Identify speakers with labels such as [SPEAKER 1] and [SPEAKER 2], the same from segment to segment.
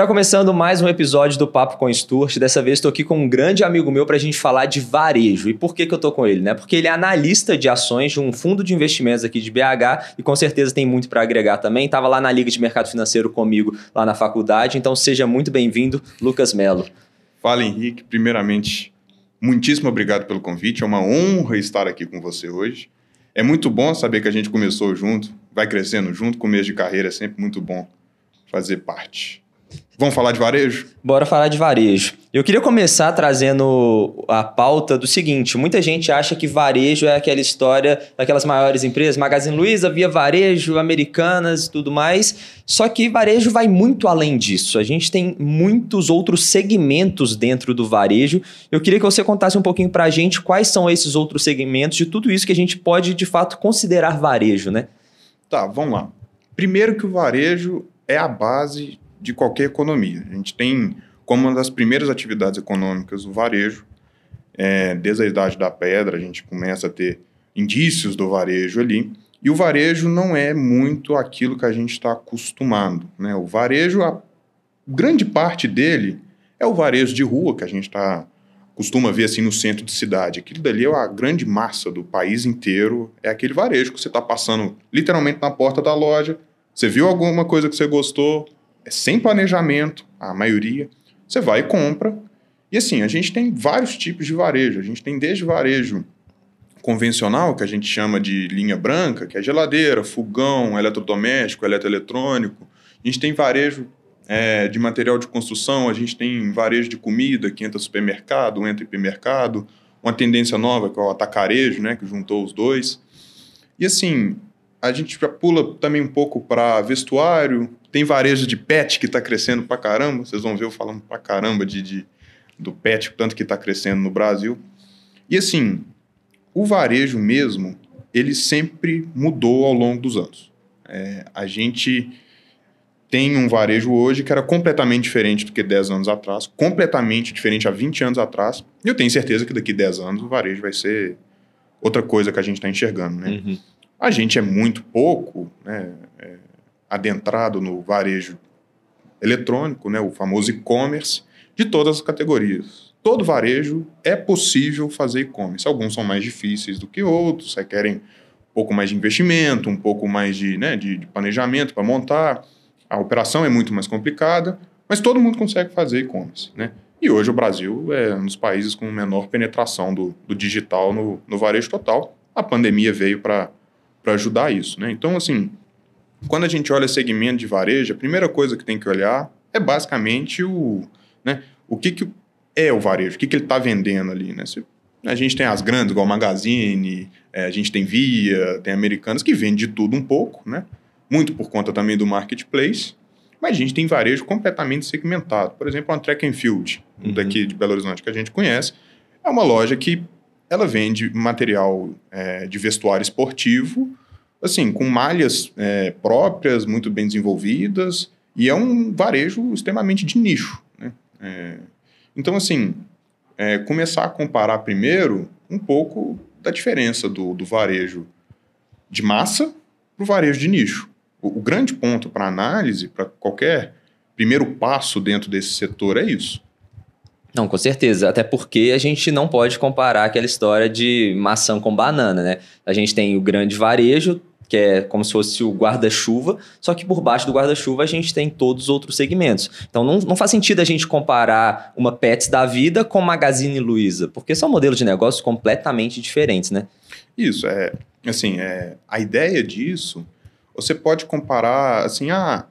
[SPEAKER 1] Está começando mais um episódio do Papo com Stuart. Dessa vez estou aqui com um grande amigo meu para a gente falar de varejo. E por que, que eu estou com ele? Né? Porque ele é analista de ações de um fundo de investimentos aqui de BH e com certeza tem muito para agregar também. Estava lá na Liga de Mercado Financeiro comigo lá na faculdade. Então seja muito bem-vindo, Lucas Melo.
[SPEAKER 2] Fala, Henrique. Primeiramente, muitíssimo obrigado pelo convite. É uma honra estar aqui com você hoje. É muito bom saber que a gente começou junto, vai crescendo junto, começo de carreira é sempre muito bom fazer parte. Vamos falar de varejo?
[SPEAKER 1] Bora falar de varejo. Eu queria começar trazendo a pauta do seguinte: muita gente acha que varejo é aquela história daquelas maiores empresas, Magazine Luiza, Via Varejo, Americanas e tudo mais. Só que varejo vai muito além disso. A gente tem muitos outros segmentos dentro do varejo. Eu queria que você contasse um pouquinho para a gente quais são esses outros segmentos de tudo isso que a gente pode de fato considerar varejo, né?
[SPEAKER 2] Tá, vamos lá. Primeiro que o varejo é a base de qualquer economia. A gente tem como uma das primeiras atividades econômicas o varejo. É, desde a Idade da Pedra, a gente começa a ter indícios do varejo ali. E o varejo não é muito aquilo que a gente está acostumado. Né? O varejo, a grande parte dele é o varejo de rua, que a gente tá, costuma ver assim no centro de cidade. Aquilo dali é a grande massa do país inteiro, é aquele varejo que você está passando literalmente na porta da loja, você viu alguma coisa que você gostou, é sem planejamento, a maioria. Você vai e compra. E assim, a gente tem vários tipos de varejo. A gente tem desde varejo convencional, que a gente chama de linha branca, que é geladeira, fogão, eletrodoméstico, eletroeletrônico. A gente tem varejo é, de material de construção, a gente tem varejo de comida, que entra supermercado, entra hipermercado. Uma tendência nova, que é o atacarejo, né, que juntou os dois. E assim, a gente já pula também um pouco para vestuário, tem varejo de pet que está crescendo para caramba, vocês vão ver eu falando para caramba de, de, do pet, tanto que está crescendo no Brasil. E assim, o varejo mesmo, ele sempre mudou ao longo dos anos. É, a gente tem um varejo hoje que era completamente diferente do que 10 anos atrás, completamente diferente há 20 anos atrás. E eu tenho certeza que daqui 10 anos o varejo vai ser outra coisa que a gente está enxergando, né? Uhum. A gente é muito pouco né, adentrado no varejo eletrônico, né, o famoso e-commerce, de todas as categorias. Todo varejo é possível fazer e-commerce. Alguns são mais difíceis do que outros, requerem um pouco mais de investimento, um pouco mais de, né, de, de planejamento para montar. A operação é muito mais complicada, mas todo mundo consegue fazer e-commerce. Né? E hoje o Brasil é um dos países com menor penetração do, do digital no, no varejo total. A pandemia veio para ajudar isso, né? Então, assim, quando a gente olha segmento de varejo, a primeira coisa que tem que olhar é basicamente o, né, o que, que é o varejo, o que, que ele está vendendo ali, né? Se, a gente tem as grandes, igual Magazine, é, a gente tem Via, tem Americanas, que vende de tudo um pouco, né? Muito por conta também do marketplace, mas a gente tem varejo completamente segmentado. Por exemplo, a Track and Field, uhum. daqui de Belo Horizonte, que a gente conhece, é uma loja que ela vende material é, de vestuário esportivo, assim, com malhas é, próprias, muito bem desenvolvidas, e é um varejo extremamente de nicho. Né? É, então, assim, é, começar a comparar primeiro um pouco da diferença do, do varejo de massa para o varejo de nicho. O, o grande ponto para análise, para qualquer primeiro passo dentro desse setor é isso.
[SPEAKER 1] Não, com certeza. Até porque a gente não pode comparar aquela história de maçã com banana, né? A gente tem o grande varejo, que é como se fosse o guarda-chuva, só que por baixo do guarda-chuva a gente tem todos os outros segmentos. Então não, não faz sentido a gente comparar uma Pets da vida com Magazine Luiza, porque são modelos de negócios completamente diferentes, né?
[SPEAKER 2] Isso, é. Assim, é, a ideia disso, você pode comparar, assim, ah,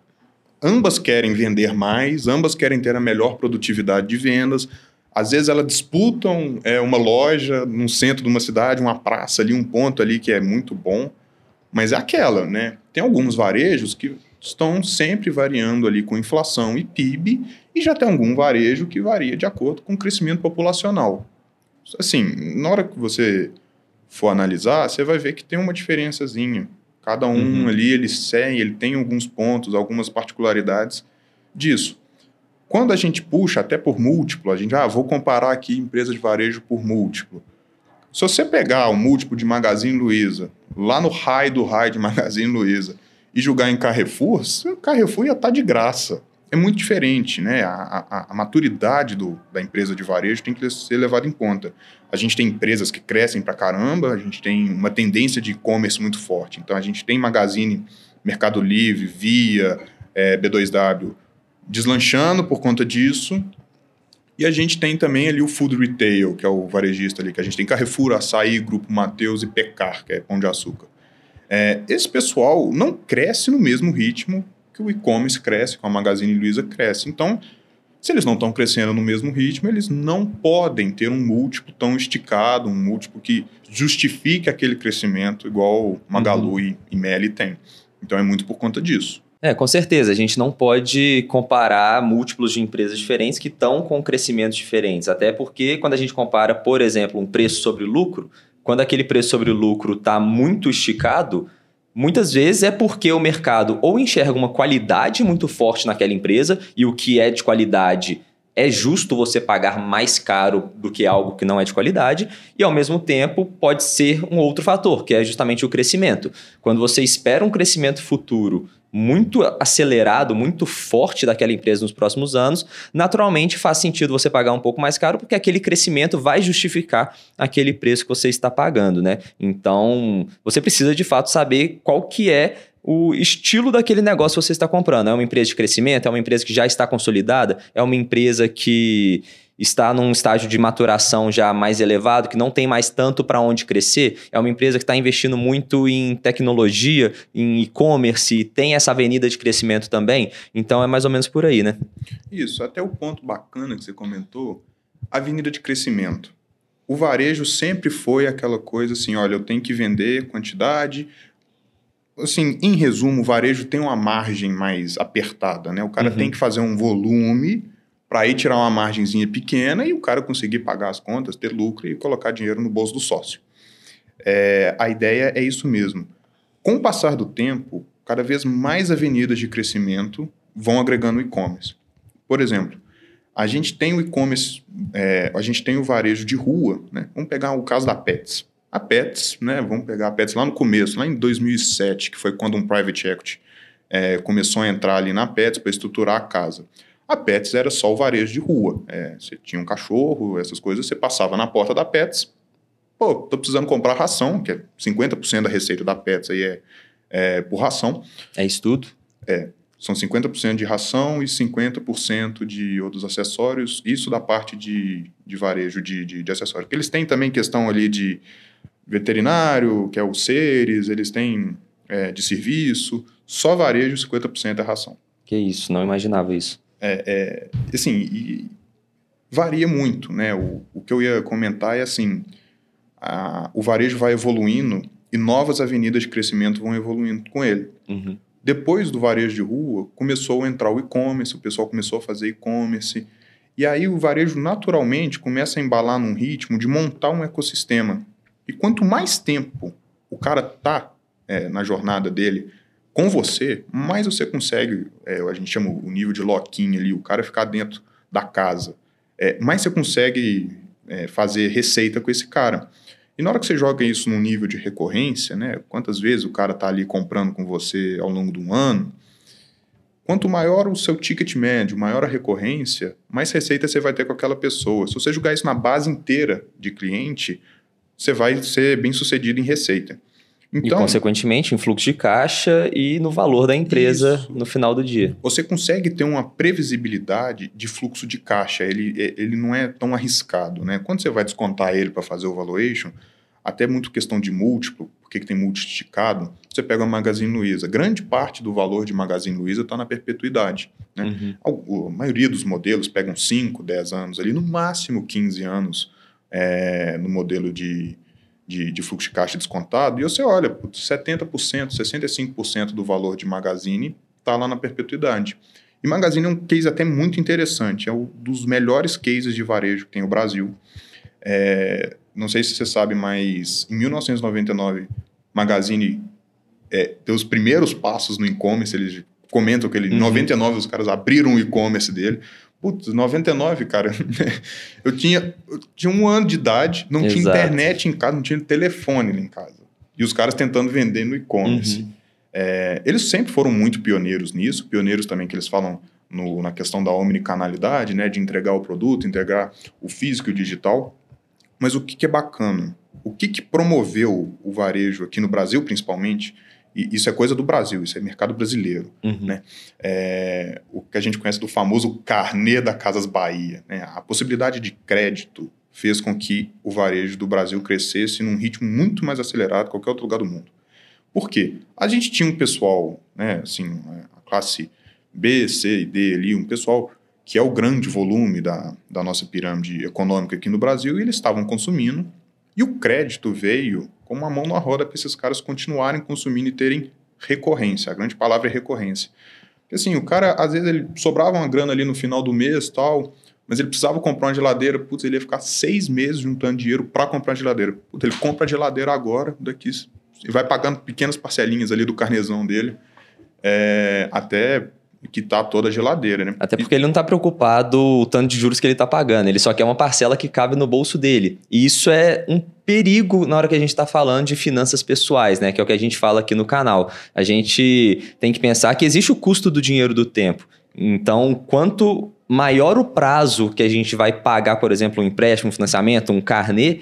[SPEAKER 2] ambas querem vender mais, ambas querem ter a melhor produtividade de vendas. Às vezes elas disputam é, uma loja no centro de uma cidade, uma praça ali, um ponto ali que é muito bom, mas é aquela, né? Tem alguns varejos que estão sempre variando ali com inflação e PIB, e já tem algum varejo que varia de acordo com o crescimento populacional. Assim, na hora que você for analisar, você vai ver que tem uma diferençazinha. Cada um uhum. ali, ele segue, ele tem alguns pontos, algumas particularidades disso. Quando a gente puxa até por múltiplo, a gente, ah, vou comparar aqui empresas de varejo por múltiplo. Se você pegar o múltiplo de Magazine Luiza, lá no high do high de Magazine Luiza, e julgar em Carrefour, Carrefour ia estar tá de graça. é muito diferente, né? A, a, a maturidade do, da empresa de varejo tem que ser levada em conta. A gente tem empresas que crescem para caramba, a gente tem uma tendência de e-commerce muito forte. Então, a gente tem Magazine, Mercado Livre, Via, é, B2W deslanchando por conta disso. E a gente tem também ali o food retail, que é o varejista ali, que a gente tem Carrefour, Açaí, Grupo Mateus e Pecar, que é Pão de Açúcar. É, esse pessoal não cresce no mesmo ritmo que o e-commerce cresce, que a Magazine Luiza cresce. Então, se eles não estão crescendo no mesmo ritmo, eles não podem ter um múltiplo tão esticado, um múltiplo que justifique aquele crescimento igual Magalu uhum. e, e Meli tem. Então é muito por conta disso.
[SPEAKER 1] É, com certeza. A gente não pode comparar múltiplos de empresas diferentes que estão com crescimentos diferentes. Até porque, quando a gente compara, por exemplo, um preço sobre lucro, quando aquele preço sobre lucro está muito esticado, muitas vezes é porque o mercado ou enxerga uma qualidade muito forte naquela empresa e o que é de qualidade é justo você pagar mais caro do que algo que não é de qualidade, e ao mesmo tempo pode ser um outro fator, que é justamente o crescimento. Quando você espera um crescimento futuro muito acelerado, muito forte daquela empresa nos próximos anos, naturalmente faz sentido você pagar um pouco mais caro, porque aquele crescimento vai justificar aquele preço que você está pagando, né? Então, você precisa de fato saber qual que é o estilo daquele negócio que você está comprando. É uma empresa de crescimento? É uma empresa que já está consolidada? É uma empresa que está num estágio de maturação já mais elevado, que não tem mais tanto para onde crescer, é uma empresa que está investindo muito em tecnologia, em e-commerce, tem essa avenida de crescimento também. Então é mais ou menos por aí, né?
[SPEAKER 2] Isso, até o ponto bacana que você comentou, avenida de crescimento. O varejo sempre foi aquela coisa assim, olha, eu tenho que vender quantidade, assim, em resumo, o varejo tem uma margem mais apertada, né? O cara uhum. tem que fazer um volume para aí tirar uma margenzinha pequena e o cara conseguir pagar as contas, ter lucro e colocar dinheiro no bolso do sócio. É, a ideia é isso mesmo. Com o passar do tempo, cada vez mais avenidas de crescimento vão agregando e-commerce. Por exemplo, a gente tem o e-commerce, é, a gente tem o varejo de rua, né? Vamos pegar o caso da Pets. A Pets, né? Vamos pegar a Pets lá no começo, lá em 2007, que foi quando um private equity é, começou a entrar ali na Pets para estruturar a casa. A Pets era só o varejo de rua. É, você tinha um cachorro, essas coisas, você passava na porta da Pets. Pô, tô precisando comprar ração, que é 50% da receita da Pets aí é, é por ração.
[SPEAKER 1] É isso tudo?
[SPEAKER 2] É. São 50% de ração e 50% de outros acessórios. Isso da parte de, de varejo de, de, de acessórios. Porque eles têm também questão ali de veterinário, que é o seres, eles têm é, de serviço. Só varejo, 50% é ração.
[SPEAKER 1] Que isso, não imaginava isso.
[SPEAKER 2] É, é, assim, varia muito, né? O, o que eu ia comentar é assim, a, o varejo vai evoluindo e novas avenidas de crescimento vão evoluindo com ele. Uhum. Depois do varejo de rua, começou a entrar o e-commerce, o pessoal começou a fazer e-commerce, e aí o varejo naturalmente começa a embalar num ritmo de montar um ecossistema. E quanto mais tempo o cara tá é, na jornada dele, com você, mais você consegue, é, a gente chama o nível de lock-in ali, o cara ficar dentro da casa, é, mais você consegue é, fazer receita com esse cara. E na hora que você joga isso num nível de recorrência, né, quantas vezes o cara está ali comprando com você ao longo de um ano, quanto maior o seu ticket médio, maior a recorrência, mais receita você vai ter com aquela pessoa. Se você jogar isso na base inteira de cliente, você vai ser bem sucedido em receita.
[SPEAKER 1] Então, e, consequentemente, em fluxo de caixa e no valor da empresa isso. no final do dia.
[SPEAKER 2] Você consegue ter uma previsibilidade de fluxo de caixa. Ele, ele não é tão arriscado. Né? Quando você vai descontar ele para fazer o valuation, até muito questão de múltiplo, por que tem múltiplo esticado, você pega a Magazine Luiza. Grande parte do valor de Magazine Luiza está na perpetuidade. Né? Uhum. A, a, maioria dos modelos pegam 5, 10 anos ali, no máximo 15 anos é, no modelo de de, de fluxo de caixa descontado, e você olha, 70%, 65% do valor de Magazine está lá na perpetuidade. E Magazine é um case até muito interessante, é um dos melhores cases de varejo que tem o Brasil. É, não sei se você sabe, mas em 1999, Magazine é, deu os primeiros passos no e-commerce, eles comentam que ele, em uhum. 99 os caras abriram o e-commerce dele. Putz, 99, cara. eu, tinha, eu tinha um ano de idade, não Exato. tinha internet em casa, não tinha telefone em casa. E os caras tentando vender no e-commerce. Uhum. É, eles sempre foram muito pioneiros nisso, pioneiros também que eles falam no, na questão da omnicanalidade, né, de entregar o produto, entregar o físico e o digital. Mas o que, que é bacana? O que, que promoveu o varejo aqui no Brasil, principalmente? E isso é coisa do Brasil, isso é mercado brasileiro. Uhum. Né? É, o que a gente conhece do famoso carnê da Casas Bahia. Né? A possibilidade de crédito fez com que o varejo do Brasil crescesse num ritmo muito mais acelerado que qualquer outro lugar do mundo. Por quê? A gente tinha um pessoal, né, assim, a classe B, C e D ali, um pessoal que é o grande volume da, da nossa pirâmide econômica aqui no Brasil, e eles estavam consumindo, e o crédito veio com uma mão na roda para esses caras continuarem consumindo e terem recorrência. A grande palavra é recorrência. Porque assim, o cara, às vezes, ele sobrava uma grana ali no final do mês tal, mas ele precisava comprar uma geladeira, putz, ele ia ficar seis meses juntando dinheiro para comprar uma geladeira. Putz, ele compra a geladeira agora, daqui, e vai pagando pequenas parcelinhas ali do carnezão dele, é, até quitar toda a geladeira, né?
[SPEAKER 1] Até porque ele não está preocupado o tanto de juros que ele está pagando, ele só quer uma parcela que cabe no bolso dele. E isso é um perigo na hora que a gente está falando de finanças pessoais, né? Que é o que a gente fala aqui no canal. A gente tem que pensar que existe o custo do dinheiro do tempo. Então, quanto maior o prazo que a gente vai pagar, por exemplo, um empréstimo, um financiamento, um carnê,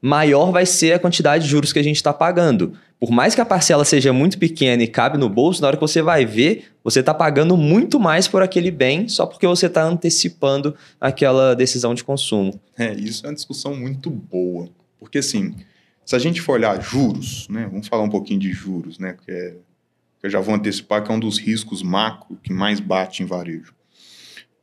[SPEAKER 1] maior vai ser a quantidade de juros que a gente está pagando. Por mais que a parcela seja muito pequena e cabe no bolso, na hora que você vai ver, você está pagando muito mais por aquele bem só porque você está antecipando aquela decisão de consumo.
[SPEAKER 2] É, isso é uma discussão muito boa. Porque, assim, se a gente for olhar juros, né, vamos falar um pouquinho de juros, né, que, é, que eu já vou antecipar que é um dos riscos macro que mais bate em varejo.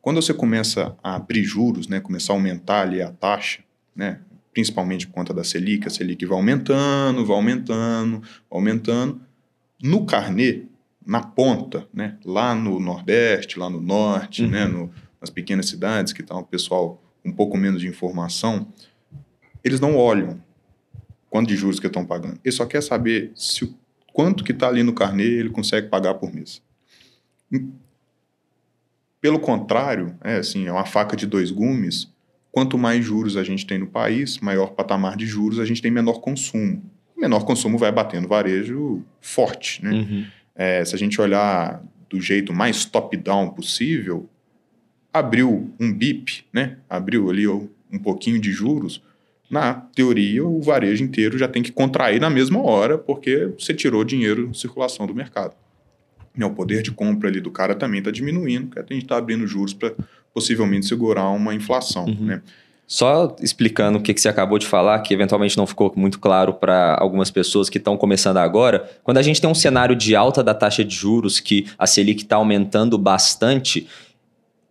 [SPEAKER 2] Quando você começa a abrir juros, né, começar a aumentar ali a taxa, né, principalmente por conta da Selic, a Selic vai aumentando, vai aumentando, vai aumentando. No carnê, na ponta, né, lá no Nordeste, lá no Norte, uhum. né, no, nas pequenas cidades que está o pessoal um pouco menos de informação, eles não olham quanto de juros que estão pagando. Ele só quer saber se o quanto que está ali no carnê ele consegue pagar por mês. Pelo contrário, é assim, é uma faca de dois gumes. Quanto mais juros a gente tem no país, maior patamar de juros, a gente tem menor consumo. Menor consumo vai batendo varejo forte. Né? Uhum. É, se a gente olhar do jeito mais top-down possível, abriu um BIP, né? abriu ali um pouquinho de juros, na teoria o varejo inteiro já tem que contrair na mesma hora, porque você tirou dinheiro de circulação do mercado. O poder de compra ali do cara também está diminuindo, porque a gente está abrindo juros para possivelmente segurar uma inflação. Uhum. Né?
[SPEAKER 1] Só explicando o que, que você acabou de falar, que eventualmente não ficou muito claro para algumas pessoas que estão começando agora, quando a gente tem um cenário de alta da taxa de juros, que a Selic está aumentando bastante,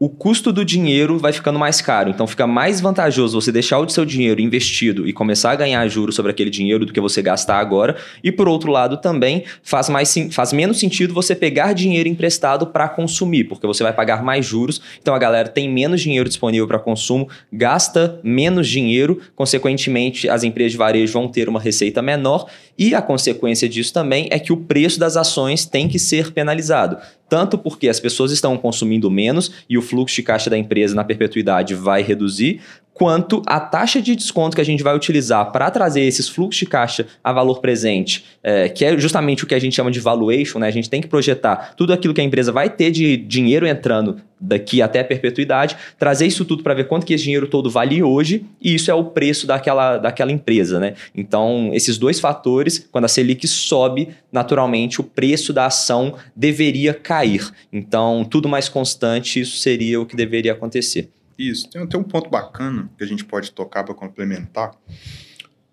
[SPEAKER 1] o custo do dinheiro vai ficando mais caro. Então fica mais vantajoso você deixar o seu dinheiro investido e começar a ganhar juros sobre aquele dinheiro do que você gastar agora. E por outro lado também faz, mais, faz menos sentido você pegar dinheiro emprestado para consumir, porque você vai pagar mais juros. Então a galera tem menos dinheiro disponível para consumo, gasta menos dinheiro, consequentemente as empresas de varejo vão ter uma receita menor e a consequência disso também é que o preço das ações tem que ser penalizado. Tanto porque as pessoas estão consumindo menos e o fluxo de caixa da empresa na perpetuidade vai reduzir, quanto a taxa de desconto que a gente vai utilizar para trazer esses fluxos de caixa a valor presente, é, que é justamente o que a gente chama de valuation, né? A gente tem que projetar tudo aquilo que a empresa vai ter de dinheiro entrando daqui até a perpetuidade, trazer isso tudo para ver quanto que esse dinheiro todo vale hoje, e isso é o preço daquela, daquela empresa, né? Então, esses dois fatores, quando a Selic sobe, naturalmente o preço da ação deveria cair. Então, tudo mais constante, isso seria o que deveria acontecer.
[SPEAKER 2] Isso. Tem, tem um ponto bacana que a gente pode tocar para complementar.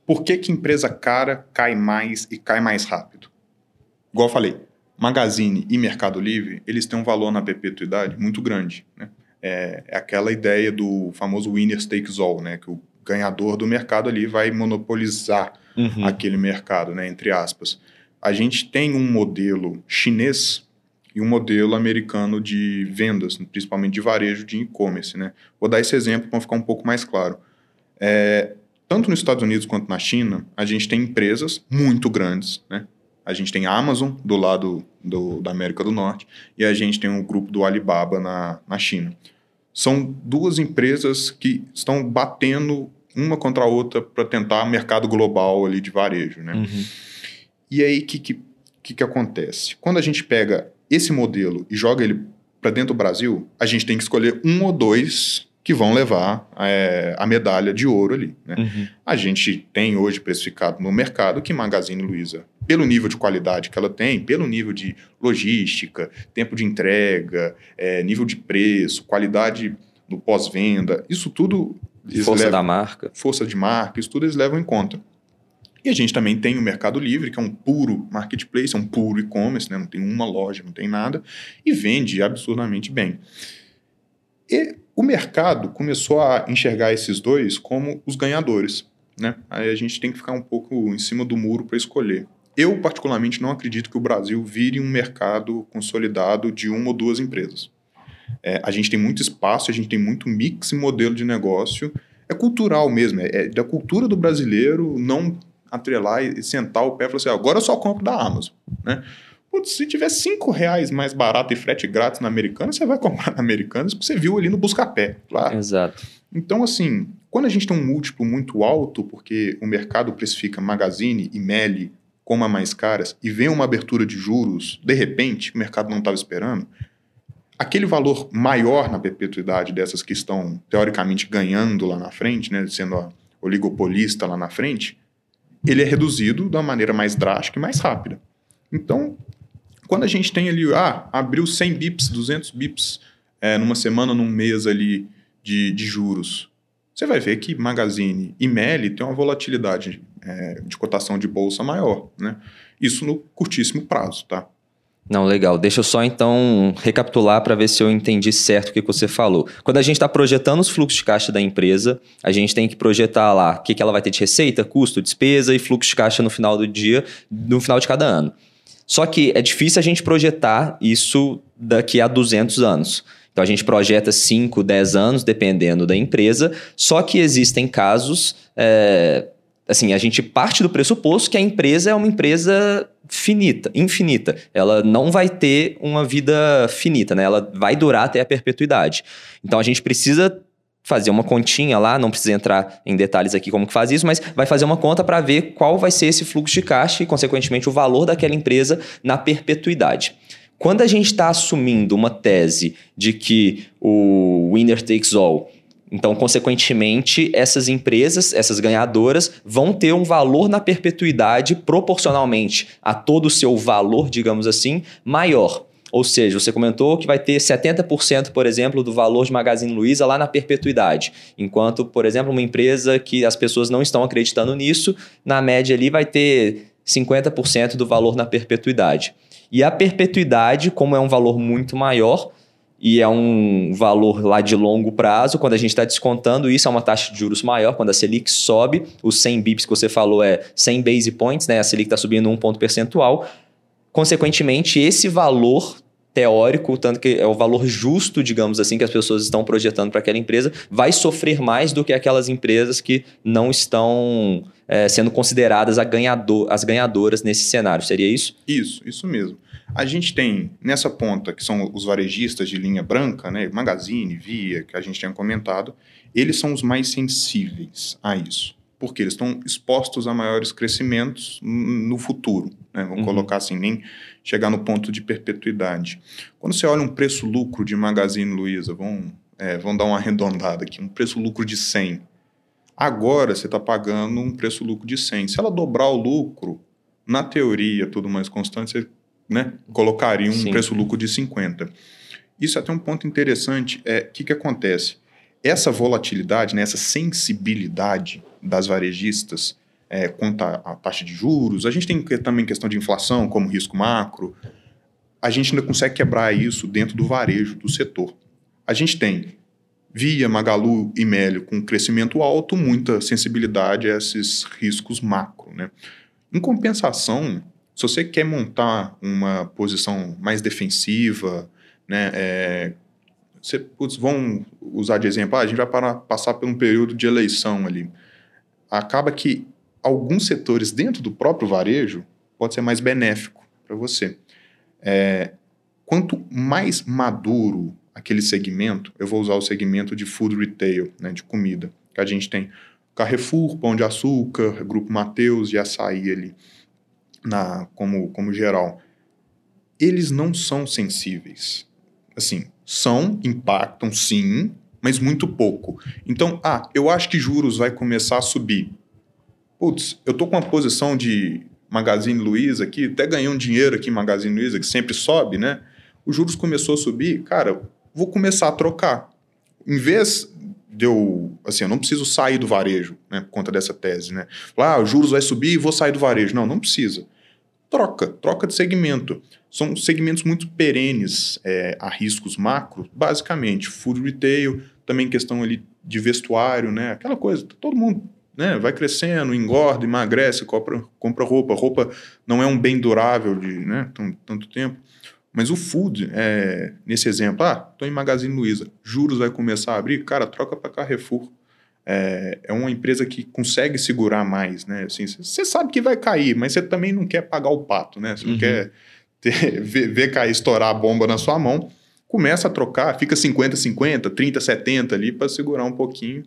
[SPEAKER 2] Por que, que empresa cara cai mais e cai mais rápido? Igual eu falei, Magazine e Mercado Livre, eles têm um valor na perpetuidade muito grande. Né? É, é aquela ideia do famoso winner takes all, né? que o ganhador do mercado ali vai monopolizar uhum. aquele mercado, né? entre aspas. A gente tem um modelo chinês e um modelo americano de vendas, principalmente de varejo de e-commerce. Né? Vou dar esse exemplo para ficar um pouco mais claro. É, tanto nos Estados Unidos quanto na China, a gente tem empresas muito grandes. Né? A gente tem a Amazon do lado do, da América do Norte e a gente tem o um grupo do Alibaba na, na China. São duas empresas que estão batendo uma contra a outra para tentar mercado global ali de varejo. Né? Uhum. E aí, o que, que, que, que acontece? Quando a gente pega esse modelo e joga ele para dentro do Brasil, a gente tem que escolher um ou dois que vão levar é, a medalha de ouro ali. Né? Uhum. A gente tem hoje precificado no mercado que Magazine Luiza, pelo nível de qualidade que ela tem, pelo nível de logística, tempo de entrega, é, nível de preço, qualidade no pós-venda, isso tudo.
[SPEAKER 1] Força da marca.
[SPEAKER 2] Força de marca, isso tudo eles levam em conta. E a gente também tem o Mercado Livre, que é um puro marketplace, é um puro e-commerce, né? não tem uma loja, não tem nada, e vende absurdamente bem. E o mercado começou a enxergar esses dois como os ganhadores. Né? Aí a gente tem que ficar um pouco em cima do muro para escolher. Eu, particularmente, não acredito que o Brasil vire um mercado consolidado de uma ou duas empresas. É, a gente tem muito espaço, a gente tem muito mix e modelo de negócio. É cultural mesmo, é, é da cultura do brasileiro não atrelar e sentar o pé e falar assim: agora eu só compro da Amazon. Né? Putz, se tiver 5 reais mais barato e frete grátis na Americana, você vai comprar na Americanas porque você viu ali no Buscapé. Claro.
[SPEAKER 1] Exato.
[SPEAKER 2] Então, assim, quando a gente tem um múltiplo muito alto, porque o mercado precifica Magazine e Meli como a mais caras, e vem uma abertura de juros, de repente, o mercado não estava esperando, aquele valor maior na perpetuidade dessas que estão, teoricamente, ganhando lá na frente, né, sendo a oligopolista lá na frente, ele é reduzido uma maneira mais drástica e mais rápida. Então, quando a gente tem ali, ah, abriu 100 bips, 200 bips é, numa semana, num mês ali de, de juros, você vai ver que Magazine e Meli tem uma volatilidade é, de cotação de bolsa maior, né? Isso no curtíssimo prazo, tá?
[SPEAKER 1] Não, legal. Deixa eu só então recapitular para ver se eu entendi certo o que você falou. Quando a gente está projetando os fluxos de caixa da empresa, a gente tem que projetar lá o que, que ela vai ter de receita, custo, despesa e fluxo de caixa no final do dia, no final de cada ano. Só que é difícil a gente projetar isso daqui a 200 anos. Então a gente projeta 5, 10 anos, dependendo da empresa. Só que existem casos. É, assim, a gente parte do pressuposto que a empresa é uma empresa finita, infinita. Ela não vai ter uma vida finita, né? Ela vai durar até a perpetuidade. Então a gente precisa fazer uma continha lá, não precisa entrar em detalhes aqui como que faz isso, mas vai fazer uma conta para ver qual vai ser esse fluxo de caixa e, consequentemente, o valor daquela empresa na perpetuidade. Quando a gente está assumindo uma tese de que o winner takes all, então, consequentemente, essas empresas, essas ganhadoras, vão ter um valor na perpetuidade proporcionalmente a todo o seu valor, digamos assim, maior. Ou seja, você comentou que vai ter 70%, por exemplo, do valor de Magazine Luiza lá na perpetuidade. Enquanto, por exemplo, uma empresa que as pessoas não estão acreditando nisso, na média ali vai ter 50% do valor na perpetuidade. E a perpetuidade, como é um valor muito maior, e é um valor lá de longo prazo, quando a gente está descontando isso, é uma taxa de juros maior, quando a Selic sobe, os 100 bips que você falou é 100 base points, né? a Selic está subindo um ponto percentual, Consequentemente, esse valor teórico, tanto que é o valor justo, digamos assim, que as pessoas estão projetando para aquela empresa, vai sofrer mais do que aquelas empresas que não estão é, sendo consideradas ganhador, as ganhadoras nesse cenário. Seria isso?
[SPEAKER 2] Isso, isso mesmo. A gente tem nessa ponta, que são os varejistas de linha branca, né, Magazine, Via, que a gente tinha comentado, eles são os mais sensíveis a isso porque eles estão expostos a maiores crescimentos no futuro. Né? Vamos uhum. colocar assim, nem chegar no ponto de perpetuidade. Quando você olha um preço-lucro de Magazine Luiza, vamos, é, vamos dar uma arredondada aqui, um preço-lucro de 100. Agora você está pagando um preço-lucro de 100. Se ela dobrar o lucro, na teoria, tudo mais constante, você né, colocaria um preço-lucro de 50. Isso é até um ponto interessante. O é, que, que acontece? Essa volatilidade, né, essa sensibilidade das varejistas é, quanto à taxa de juros. A gente tem também questão de inflação, como risco macro. A gente ainda consegue quebrar isso dentro do varejo do setor. A gente tem, via Magalu e Mélio, com crescimento alto, muita sensibilidade a esses riscos macro. Né? Em compensação, se você quer montar uma posição mais defensiva, né, é, você, putz, vão usar de exemplo, ah, a gente vai para, passar por um período de eleição ali acaba que alguns setores dentro do próprio varejo pode ser mais benéfico para você. É, quanto mais maduro aquele segmento, eu vou usar o segmento de food retail, né, de comida, que a gente tem Carrefour, Pão de Açúcar, Grupo Mateus e Açaí ali, na, como, como geral. Eles não são sensíveis. Assim, São, impactam sim, mas muito pouco. Então, ah, eu acho que juros vai começar a subir. Putz, eu tô com uma posição de Magazine Luiza aqui, até ganhei um dinheiro aqui em Magazine Luiza, que sempre sobe, né? Os juros começou a subir, cara, vou começar a trocar. Em vez de eu, assim, eu não preciso sair do varejo, né, por conta dessa tese, né? Ah, os juros vai subir e vou sair do varejo. Não, não precisa. Troca, troca de segmento. São segmentos muito perenes é, a riscos macro, basicamente. Food retail, também questão ali de vestuário, né? Aquela coisa, todo mundo né, vai crescendo, engorda, emagrece, compra, compra roupa. Roupa não é um bem durável de né, tanto tempo. Mas o food, é, nesse exemplo, ah, estou em Magazine Luiza, juros vai começar a abrir, cara, troca para Carrefour. É, é, uma empresa que consegue segurar mais, né? Assim, você sabe que vai cair, mas você também não quer pagar o pato, né? Você uhum. não quer ter, ver, ver cair, estourar a bomba na sua mão. Começa a trocar, fica 50-50, 30-70 ali para segurar um pouquinho.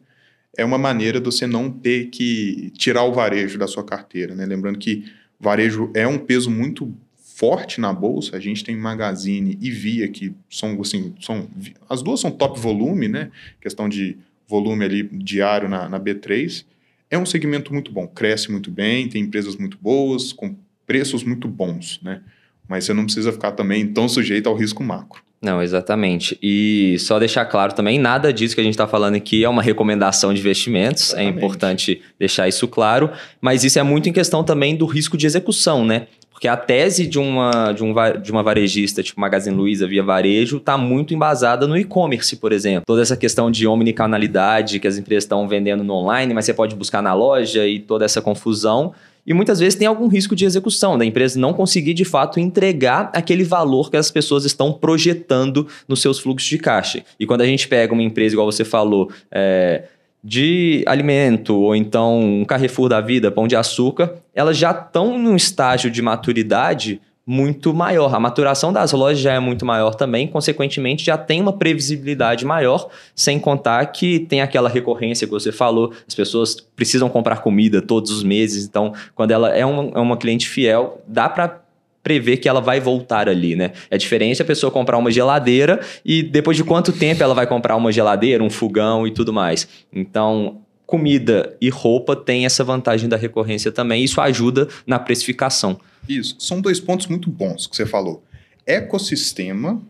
[SPEAKER 2] É uma maneira de você não ter que tirar o varejo da sua carteira, né? Lembrando que varejo é um peso muito forte na bolsa. A gente tem Magazine e Via, que são, assim, são, as duas são top volume, né? Questão de volume ali diário na, na B3. É um segmento muito bom, cresce muito bem, tem empresas muito boas, com preços muito bons, né? Mas você não precisa ficar também tão sujeito ao risco macro.
[SPEAKER 1] Não, exatamente. E só deixar claro também, nada disso que a gente está falando aqui é uma recomendação de investimentos, é exatamente. é importante deixar isso claro, mas isso é muito em questão também do risco de execução, né? Porque a tese de uma, de, um, de uma varejista, tipo Magazine Luiza, via varejo, está muito embasada no e-commerce, por exemplo. Toda essa questão de omnicanalidade que as empresas estão vendendo no online, mas você pode buscar na loja e toda essa confusão. E muitas vezes tem algum risco de execução, da empresa não conseguir de fato entregar aquele valor que as pessoas estão projetando nos seus fluxos de caixa. E quando a gente pega uma empresa, igual você falou, é, de alimento, ou então um Carrefour da vida, pão de açúcar, elas já estão num estágio de maturidade muito maior. A maturação das lojas já é muito maior também, consequentemente já tem uma previsibilidade maior, sem contar que tem aquela recorrência que você falou, as pessoas precisam comprar comida todos os meses, então quando ela é uma, é uma cliente fiel, dá para prever que ela vai voltar ali, né? É diferente a pessoa comprar uma geladeira e depois de quanto tempo ela vai comprar uma geladeira, um fogão e tudo mais. Então, comida e roupa tem essa vantagem da recorrência também. Isso ajuda na precificação.
[SPEAKER 2] Isso. São dois pontos muito bons que você falou: ecossistema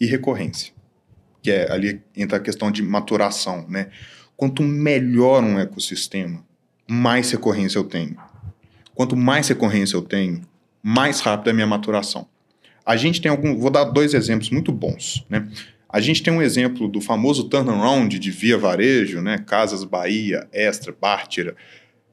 [SPEAKER 2] e recorrência. Que é ali entra a questão de maturação, né? Quanto melhor um ecossistema, mais recorrência eu tenho. Quanto mais recorrência eu tenho, mais rápida é a minha maturação. A gente tem algum. Vou dar dois exemplos muito bons. Né? A gente tem um exemplo do famoso turnaround de Via Varejo, né? Casas Bahia, Extra, Bártira.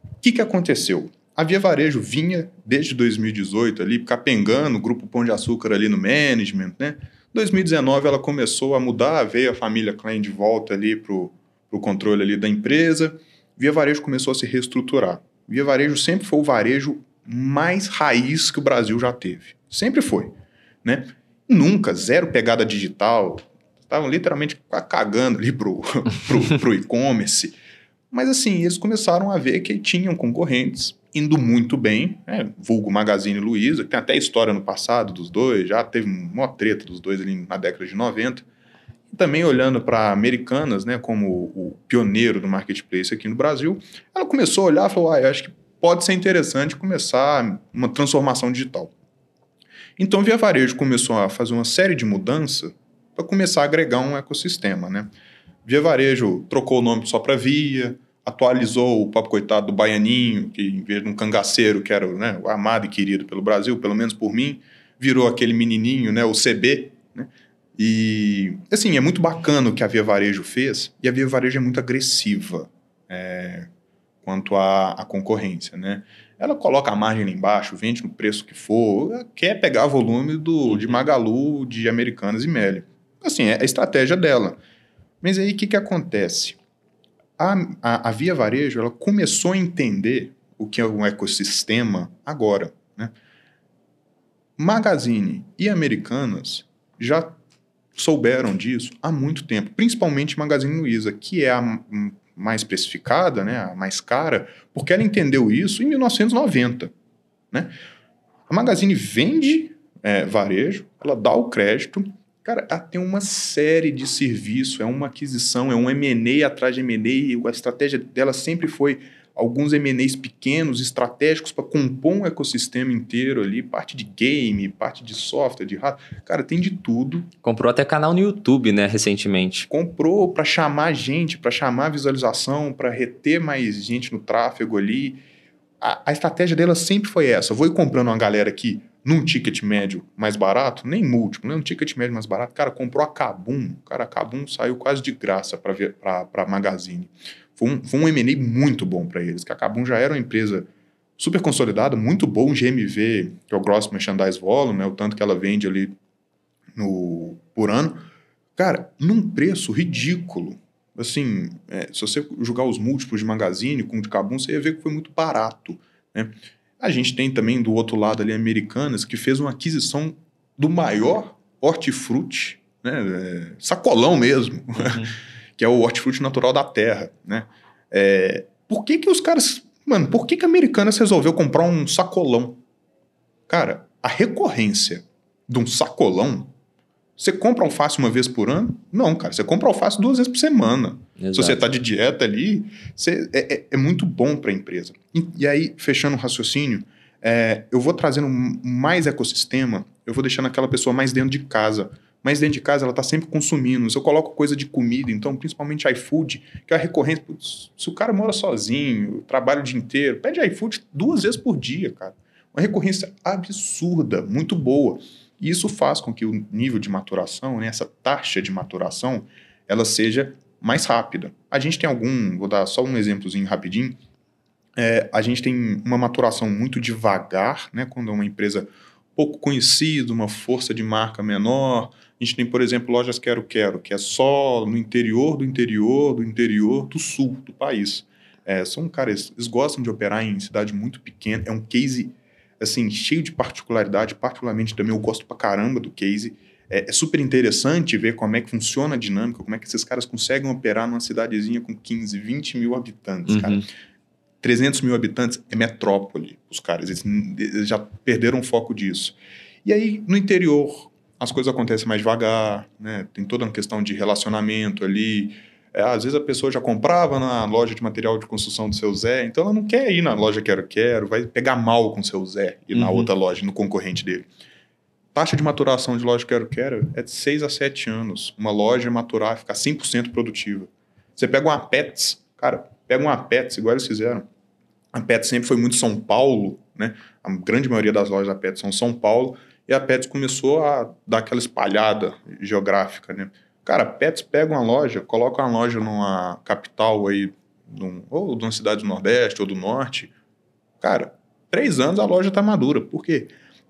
[SPEAKER 2] O que, que aconteceu? A Via Varejo vinha desde 2018 ali capengando o grupo Pão de Açúcar ali no management, né? 2019 ela começou a mudar, veio a família Klein de volta ali para o controle ali da empresa. Via Varejo começou a se reestruturar. Via Varejo sempre foi o varejo mais raiz que o Brasil já teve. Sempre foi. Né? Nunca, zero pegada digital. Estavam literalmente cagando ali pro, pro, pro e-commerce. Mas assim, eles começaram a ver que tinham concorrentes indo muito bem, né? vulgo Magazine Luiza, que tem até história no passado dos dois, já teve uma treta dos dois ali na década de 90. E também olhando para Americanas, né, como o pioneiro do marketplace aqui no Brasil, ela começou a olhar e falou: ah, eu acho que pode ser interessante começar uma transformação digital. Então, Via Varejo começou a fazer uma série de mudanças para começar a agregar um ecossistema. Né? Via Varejo trocou o nome só para Via, atualizou o papo coitado do Baianinho, que em vez de um cangaceiro, que era né, o amado e querido pelo Brasil, pelo menos por mim, virou aquele menininho, né, o CB. Né? E, assim, é muito bacana o que a Via Varejo fez, e a Via Varejo é muito agressiva. É, quanto à, à concorrência, né? Ela coloca a margem lá embaixo, vende no preço que for, quer pegar volume do, de Magalu, de Americanas e Meli. Assim, é a estratégia dela. Mas aí o que, que acontece? A, a, a, Via Varejo ela começou a entender o que é um ecossistema agora. Né? Magazine e Americanas já souberam disso há muito tempo, principalmente Magazine Luiza, que é a mais especificada, né, a mais cara, porque ela entendeu isso em 1990. Né? A Magazine vende é, varejo, ela dá o crédito, Cara, ela tem uma série de serviço, é uma aquisição, é um M&A atrás de M&A, a estratégia dela sempre foi alguns M&As pequenos, estratégicos para compor um ecossistema inteiro ali, parte de game, parte de software, de hardware. Cara, tem de tudo.
[SPEAKER 1] Comprou até canal no YouTube, né, recentemente.
[SPEAKER 2] Comprou para chamar gente, para chamar visualização, para reter mais gente no tráfego ali. A, a estratégia dela sempre foi essa. Vou ir comprando uma galera aqui num ticket médio mais barato, nem múltiplo, né? um ticket médio mais barato. Cara, comprou a Kabum. Cara, a Kabum saiu quase de graça para Magazine. Foi um, foi um M&A muito bom para eles, que a Kabum já era uma empresa super consolidada, muito bom GMV, que é o Gross Merchandise Volume, né, o tanto que ela vende ali no, por ano. Cara, num preço ridículo. Assim, é, se você julgar os múltiplos de Magazine com o de Kabum, você ia ver que foi muito barato. Né? A gente tem também do outro lado ali Americanas, que fez uma aquisição do maior hortifruti, né, é, sacolão mesmo. Uhum. que é o hortifruti natural da terra, né? É, por que que os caras... Mano, por que que a Americanas resolveu comprar um sacolão? Cara, a recorrência de um sacolão... Você compra alface uma vez por ano? Não, cara. Você compra alface duas vezes por semana. Exato. Se você está de dieta ali, você, é, é, é muito bom para a empresa. E, e, aí, fechando o raciocínio, é, eu vou trazendo mais ecossistema, eu vou deixando aquela pessoa mais dentro de casa mas dentro de casa ela está sempre consumindo. Se eu coloco coisa de comida, então, principalmente iFood, que é a recorrência. Putz, se o cara mora sozinho, trabalha o dia inteiro, pede iFood duas vezes por dia, cara. Uma recorrência absurda, muito boa. E isso faz com que o nível de maturação, né, essa taxa de maturação, ela seja mais rápida. A gente tem algum, vou dar só um exemplozinho rapidinho. É, a gente tem uma maturação muito devagar, né, quando é uma empresa pouco conhecida, uma força de marca menor, a gente tem, por exemplo, lojas Quero Quero, que é só no interior do interior do interior do sul do país. É, são, caras, eles gostam de operar em cidade muito pequena. É um case, assim, cheio de particularidade. Particularmente também eu gosto pra caramba do case. É, é, super interessante ver como é que funciona a dinâmica, como é que esses caras conseguem operar numa cidadezinha com 15, 20 mil habitantes, uhum. cara. 300 mil habitantes é metrópole, os caras. Eles, eles já perderam o foco disso. E aí, no interior, as coisas acontecem mais devagar, né? Tem toda uma questão de relacionamento ali. É, às vezes a pessoa já comprava na loja de material de construção do seu Zé, então ela não quer ir na loja Quero Quero, vai pegar mal com o seu Zé e uhum. na outra loja, no concorrente dele. Taxa de maturação de loja Quero Quero é de 6 a 7 anos. Uma loja maturar, ficar 100% produtiva. Você pega uma Pets, cara, pega uma Pets, igual eles fizeram. A Pets sempre foi muito São Paulo, né? A grande maioria das lojas da Pets são São Paulo e a Pets começou a dar aquela espalhada geográfica, né? Cara, Pets pega uma loja, coloca uma loja numa capital aí, num, ou de uma cidade do Nordeste ou do Norte. Cara, três anos a loja está madura. Por quê?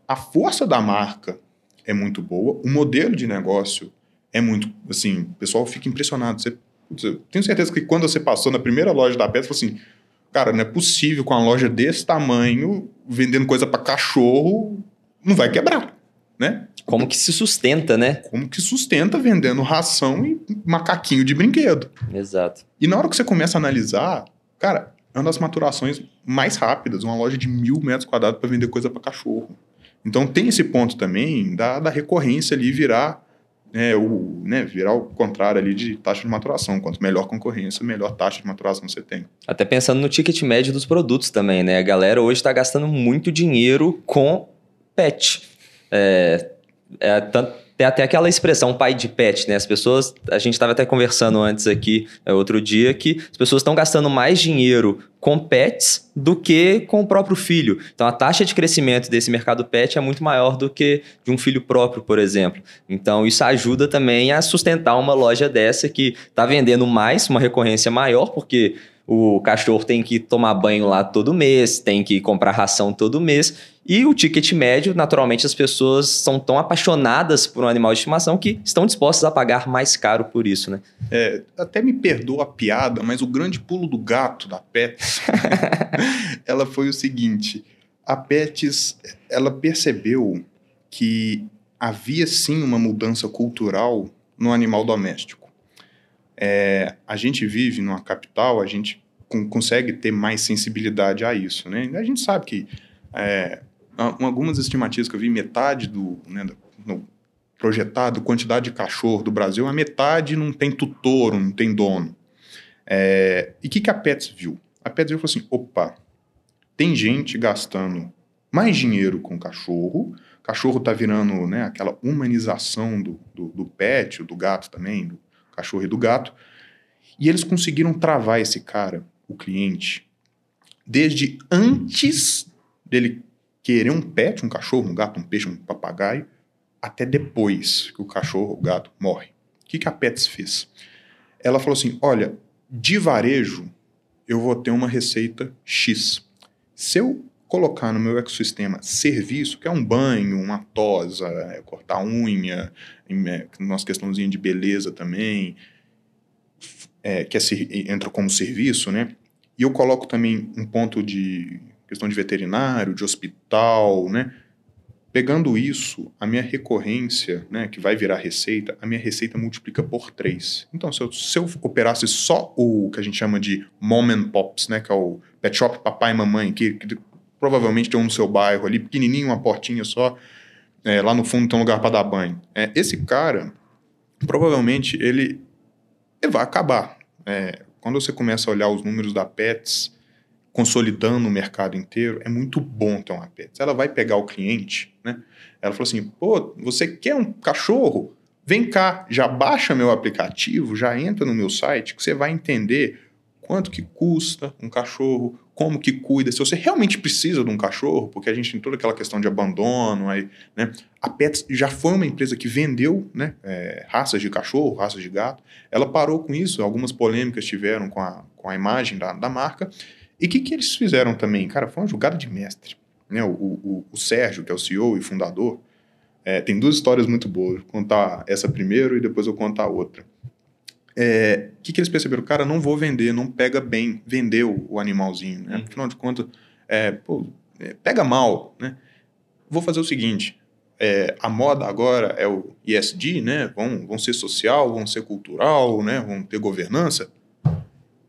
[SPEAKER 2] A força da marca é muito boa, o modelo de negócio é muito, assim, o pessoal fica impressionado. Você, tenho certeza que quando você passou na primeira loja da Pets, você falou assim, cara, não é possível com uma loja desse tamanho, vendendo coisa para cachorro, não vai quebrar, né?
[SPEAKER 1] Como que se sustenta, né?
[SPEAKER 2] Como que sustenta vendendo ração e macaquinho de brinquedo.
[SPEAKER 1] Exato.
[SPEAKER 2] E na hora que você começa a analisar, cara, é uma das maturações mais rápidas, uma loja de mil metros quadrados para vender coisa para cachorro. Então tem esse ponto também da, da recorrência ali virar é, o, né, virar o contrário ali de taxa de maturação. Quanto melhor concorrência, melhor taxa de maturação você tem.
[SPEAKER 1] Até pensando no ticket médio dos produtos também, né? A galera hoje está gastando muito dinheiro com pet. É, é, tem até aquela expressão pai de pet, né? As pessoas, a gente estava até conversando antes aqui, é, outro dia, que as pessoas estão gastando mais dinheiro com pets do que com o próprio filho. Então a taxa de crescimento desse mercado pet é muito maior do que de um filho próprio, por exemplo. Então isso ajuda também a sustentar uma loja dessa que está vendendo mais, uma recorrência maior, porque o cachorro tem que tomar banho lá todo mês, tem que comprar ração todo mês. E o ticket médio, naturalmente, as pessoas são tão apaixonadas por um animal de estimação que estão dispostas a pagar mais caro por isso, né?
[SPEAKER 2] É, até me perdoa a piada, mas o grande pulo do gato da Pets, ela foi o seguinte: a Pets, ela percebeu que havia sim uma mudança cultural no animal doméstico. É, a gente vive numa capital, a gente consegue ter mais sensibilidade a isso, né? A gente sabe que é, algumas estimativas que eu vi, metade do, né, do projetado quantidade de cachorro do Brasil, a metade não tem tutor, não tem dono. É, e o que, que a Pets viu? A Pets viu falou assim: opa, tem gente gastando mais dinheiro com cachorro, cachorro tá virando né, aquela humanização do, do, do pet, do gato também, do cachorro e do gato, e eles conseguiram travar esse cara, o cliente, desde antes dele querer um pet, um cachorro, um gato, um peixe, um papagaio, até depois que o cachorro, o gato morre. O que, que a Pets fez? Ela falou assim: olha, de varejo, eu vou ter uma receita X. Se eu colocar no meu ecossistema serviço, que é um banho, uma tosa, é, cortar unha, é, nossa questãozinha de beleza também, é, que é, entra como serviço, né? E eu coloco também um ponto de questão de veterinário, de hospital, né? Pegando isso, a minha recorrência, né, que vai virar receita, a minha receita multiplica por três. Então, se eu, se eu operasse só o que a gente chama de mom and pops, né, que é o pet shop papai e mamãe, que, que provavelmente tem um no seu bairro ali, pequenininho, uma portinha só, é, lá no fundo tem um lugar para dar banho. É, esse cara, provavelmente, ele, ele vai acabar. É, quando você começa a olhar os números da Pets, consolidando o mercado inteiro, é muito bom ter uma Pets. Ela vai pegar o cliente, né? Ela falou assim: pô, você quer um cachorro? Vem cá, já baixa meu aplicativo, já entra no meu site, que você vai entender quanto que custa um cachorro, como que cuida, se você realmente precisa de um cachorro, porque a gente tem toda aquela questão de abandono, aí, né? A Pets já foi uma empresa que vendeu né, é, raças de cachorro, raças de gato. Ela parou com isso, algumas polêmicas tiveram com a, com a imagem da, da marca, e o que, que eles fizeram também? Cara, foi uma jogada de mestre. Né? O, o, o Sérgio, que é o CEO e fundador, é, tem duas histórias muito boas. Vou contar essa primeiro e depois eu contar a outra. O é, que, que eles perceberam? Cara, não vou vender, não pega bem vender o, o animalzinho. Né? Uhum. Afinal de contas, é, pô, é, pega mal. Né? Vou fazer o seguinte: é, a moda agora é o ESG, né? Vão, vão ser social, vão ser cultural, né? Vão ter governança.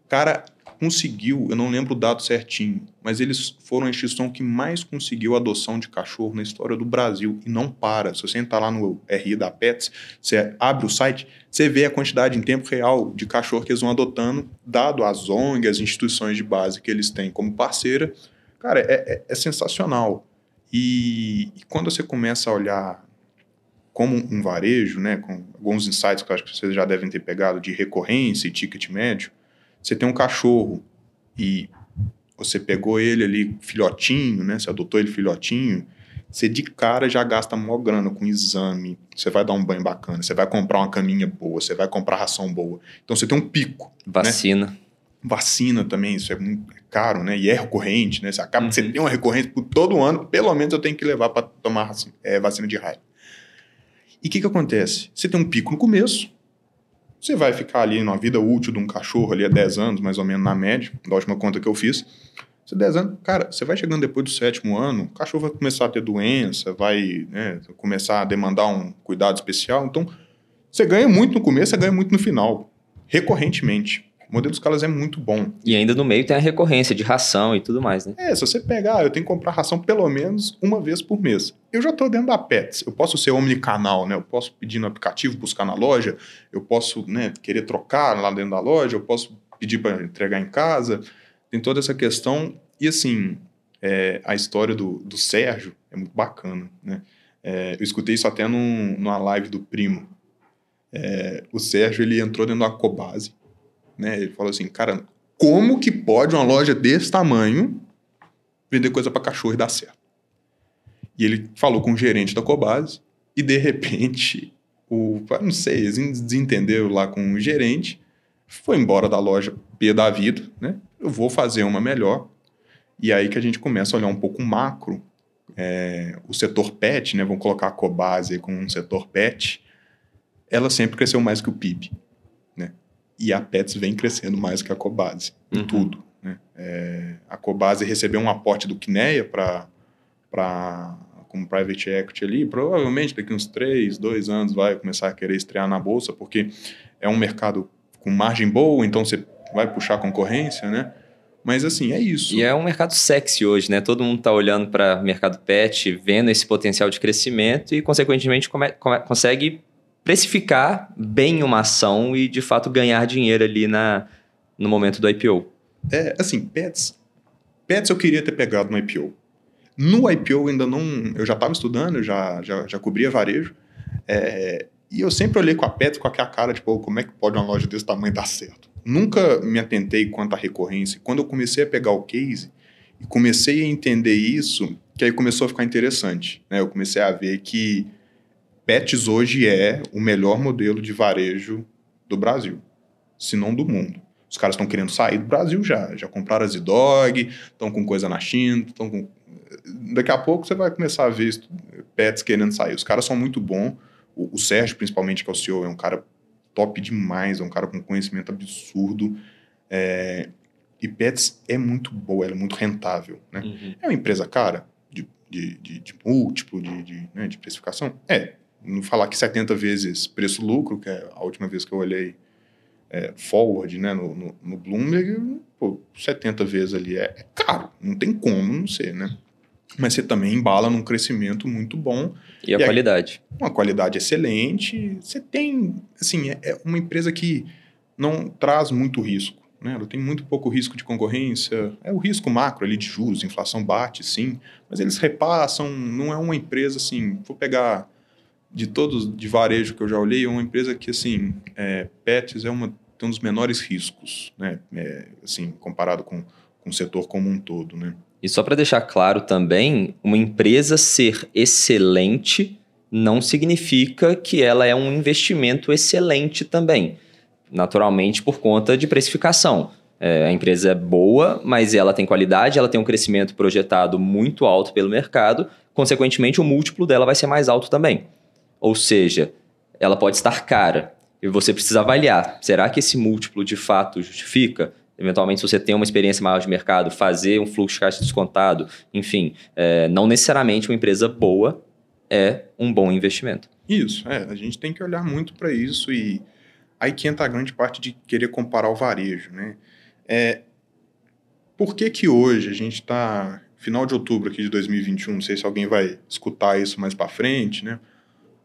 [SPEAKER 2] Cara, conseguiu, eu não lembro o dado certinho, mas eles foram a instituição que mais conseguiu adoção de cachorro na história do Brasil e não para. Se você entrar lá no RI da Pets, você abre o site, você vê a quantidade em tempo real de cachorro que eles vão adotando, dado as ONGs, as instituições de base que eles têm como parceira. Cara, é, é, é sensacional. E, e quando você começa a olhar como um varejo, né, com alguns insights que eu acho que vocês já devem ter pegado de recorrência e ticket médio, você tem um cachorro e você pegou ele ali filhotinho, né? Você adotou ele filhotinho, você de cara já gasta maior grana com exame, você vai dar um banho bacana, você vai comprar uma caminha boa, você vai comprar ração boa. Então você tem um pico.
[SPEAKER 1] Né? Vacina. Né?
[SPEAKER 2] Vacina também, isso é muito caro, né? E é recorrente, né? Você acaba, uhum. você tem uma recorrência por todo ano, pelo menos eu tenho que levar para tomar é, vacina de raiva. E o que, que acontece? Você tem um pico no começo, você vai ficar ali na vida útil de um cachorro ali há 10 anos, mais ou menos na média, da última conta que eu fiz. Você 10 anos, cara, você vai chegando depois do sétimo ano, o cachorro vai começar a ter doença, vai né, começar a demandar um cuidado especial. Então, você ganha muito no começo, você ganha muito no final, recorrentemente. O modelo escalas é muito bom.
[SPEAKER 1] E ainda no meio tem a recorrência de ração e tudo mais, né?
[SPEAKER 2] É, se você pegar, eu tenho que comprar ração pelo menos uma vez por mês. Eu já estou dentro da Pets. Eu posso ser omnicanal, né? Eu posso pedir no aplicativo, buscar na loja, eu posso né, querer trocar lá dentro da loja, eu posso pedir para entregar em casa. Tem toda essa questão. E assim, é, a história do, do Sérgio é muito bacana, né? É, eu escutei isso até num, numa live do primo. É, o Sérgio ele entrou dentro da Cobase né? Ele falou assim, cara, como que pode uma loja desse tamanho vender coisa para cachorro e dar certo? E ele falou com o gerente da Cobase e de repente o, não sei, eles desentenderam lá com o gerente, foi embora da loja B da vida, né? Eu vou fazer uma melhor. E aí que a gente começa a olhar um pouco macro, é, o setor pet, né? Vamos colocar a Cobase com um setor pet, ela sempre cresceu mais que o PIB e a Pets vem crescendo mais que a Cobase em uhum. tudo. Né? É, a Cobase recebeu um aporte do Kinea para como private equity ali, provavelmente daqui uns três, dois anos vai começar a querer estrear na bolsa, porque é um mercado com margem boa, então você vai puxar concorrência, né? Mas assim, é isso.
[SPEAKER 1] E é um mercado sexy hoje, né? Todo mundo está olhando para o mercado pet, vendo esse potencial de crescimento e, consequentemente, come, come, consegue precificar bem uma ação e, de fato, ganhar dinheiro ali na, no momento do IPO.
[SPEAKER 2] É, assim, pets. Pets eu queria ter pegado no IPO. No IPO ainda não. Eu já estava estudando, já, já, já cobria varejo. É, e eu sempre olhei com a Pets com aquela cara, tipo, como é que pode uma loja desse tamanho dar certo? Nunca me atentei quanto à recorrência. Quando eu comecei a pegar o case e comecei a entender isso, que aí começou a ficar interessante. Né? Eu comecei a ver que Pets hoje é o melhor modelo de varejo do Brasil, se não do mundo. Os caras estão querendo sair do Brasil já. Já compraram a Z-Dog, estão com coisa na China, estão com... Daqui a pouco você vai começar a ver pets querendo sair. Os caras são muito bons. O, o Sérgio, principalmente, que é o CEO, é um cara top demais, é um cara com conhecimento absurdo. É, e Pets é muito boa, ela é muito rentável. Né? Uhum. É uma empresa cara, de, de, de, de múltiplo, de, de, né, de precificação? É. Não falar que 70 vezes preço-lucro, que é a última vez que eu olhei é, forward né, no, no, no Bloomberg, pô, 70 vezes ali é, é, caro, não tem como não ser, né? Mas você também embala num crescimento muito bom.
[SPEAKER 1] E a e qualidade?
[SPEAKER 2] Uma qualidade excelente. Você tem, assim, é, é uma empresa que não traz muito risco. Né? Ela tem muito pouco risco de concorrência. É o risco macro ali de juros, inflação bate, sim. Mas eles repassam, não é uma empresa assim. Vou pegar de todos de varejo que eu já olhei, é uma empresa que, assim, é, Pets é uma, tem um dos menores riscos, né? É, assim, comparado com, com o setor como um todo, né?
[SPEAKER 1] E só para deixar claro também, uma empresa ser excelente não significa que ela é um investimento excelente também. Naturalmente, por conta de precificação. É, a empresa é boa, mas ela tem qualidade, ela tem um crescimento projetado muito alto pelo mercado, consequentemente, o múltiplo dela vai ser mais alto também. Ou seja, ela pode estar cara e você precisa avaliar: será que esse múltiplo de fato justifica? Eventualmente, se você tem uma experiência maior de mercado, fazer um fluxo de caixa descontado, enfim, é, não necessariamente uma empresa boa é um bom investimento.
[SPEAKER 2] Isso, é, a gente tem que olhar muito para isso e aí que entra a grande parte de querer comparar o varejo, né? É, por que que hoje a gente está final de outubro aqui de 2021, não sei se alguém vai escutar isso mais para frente, né?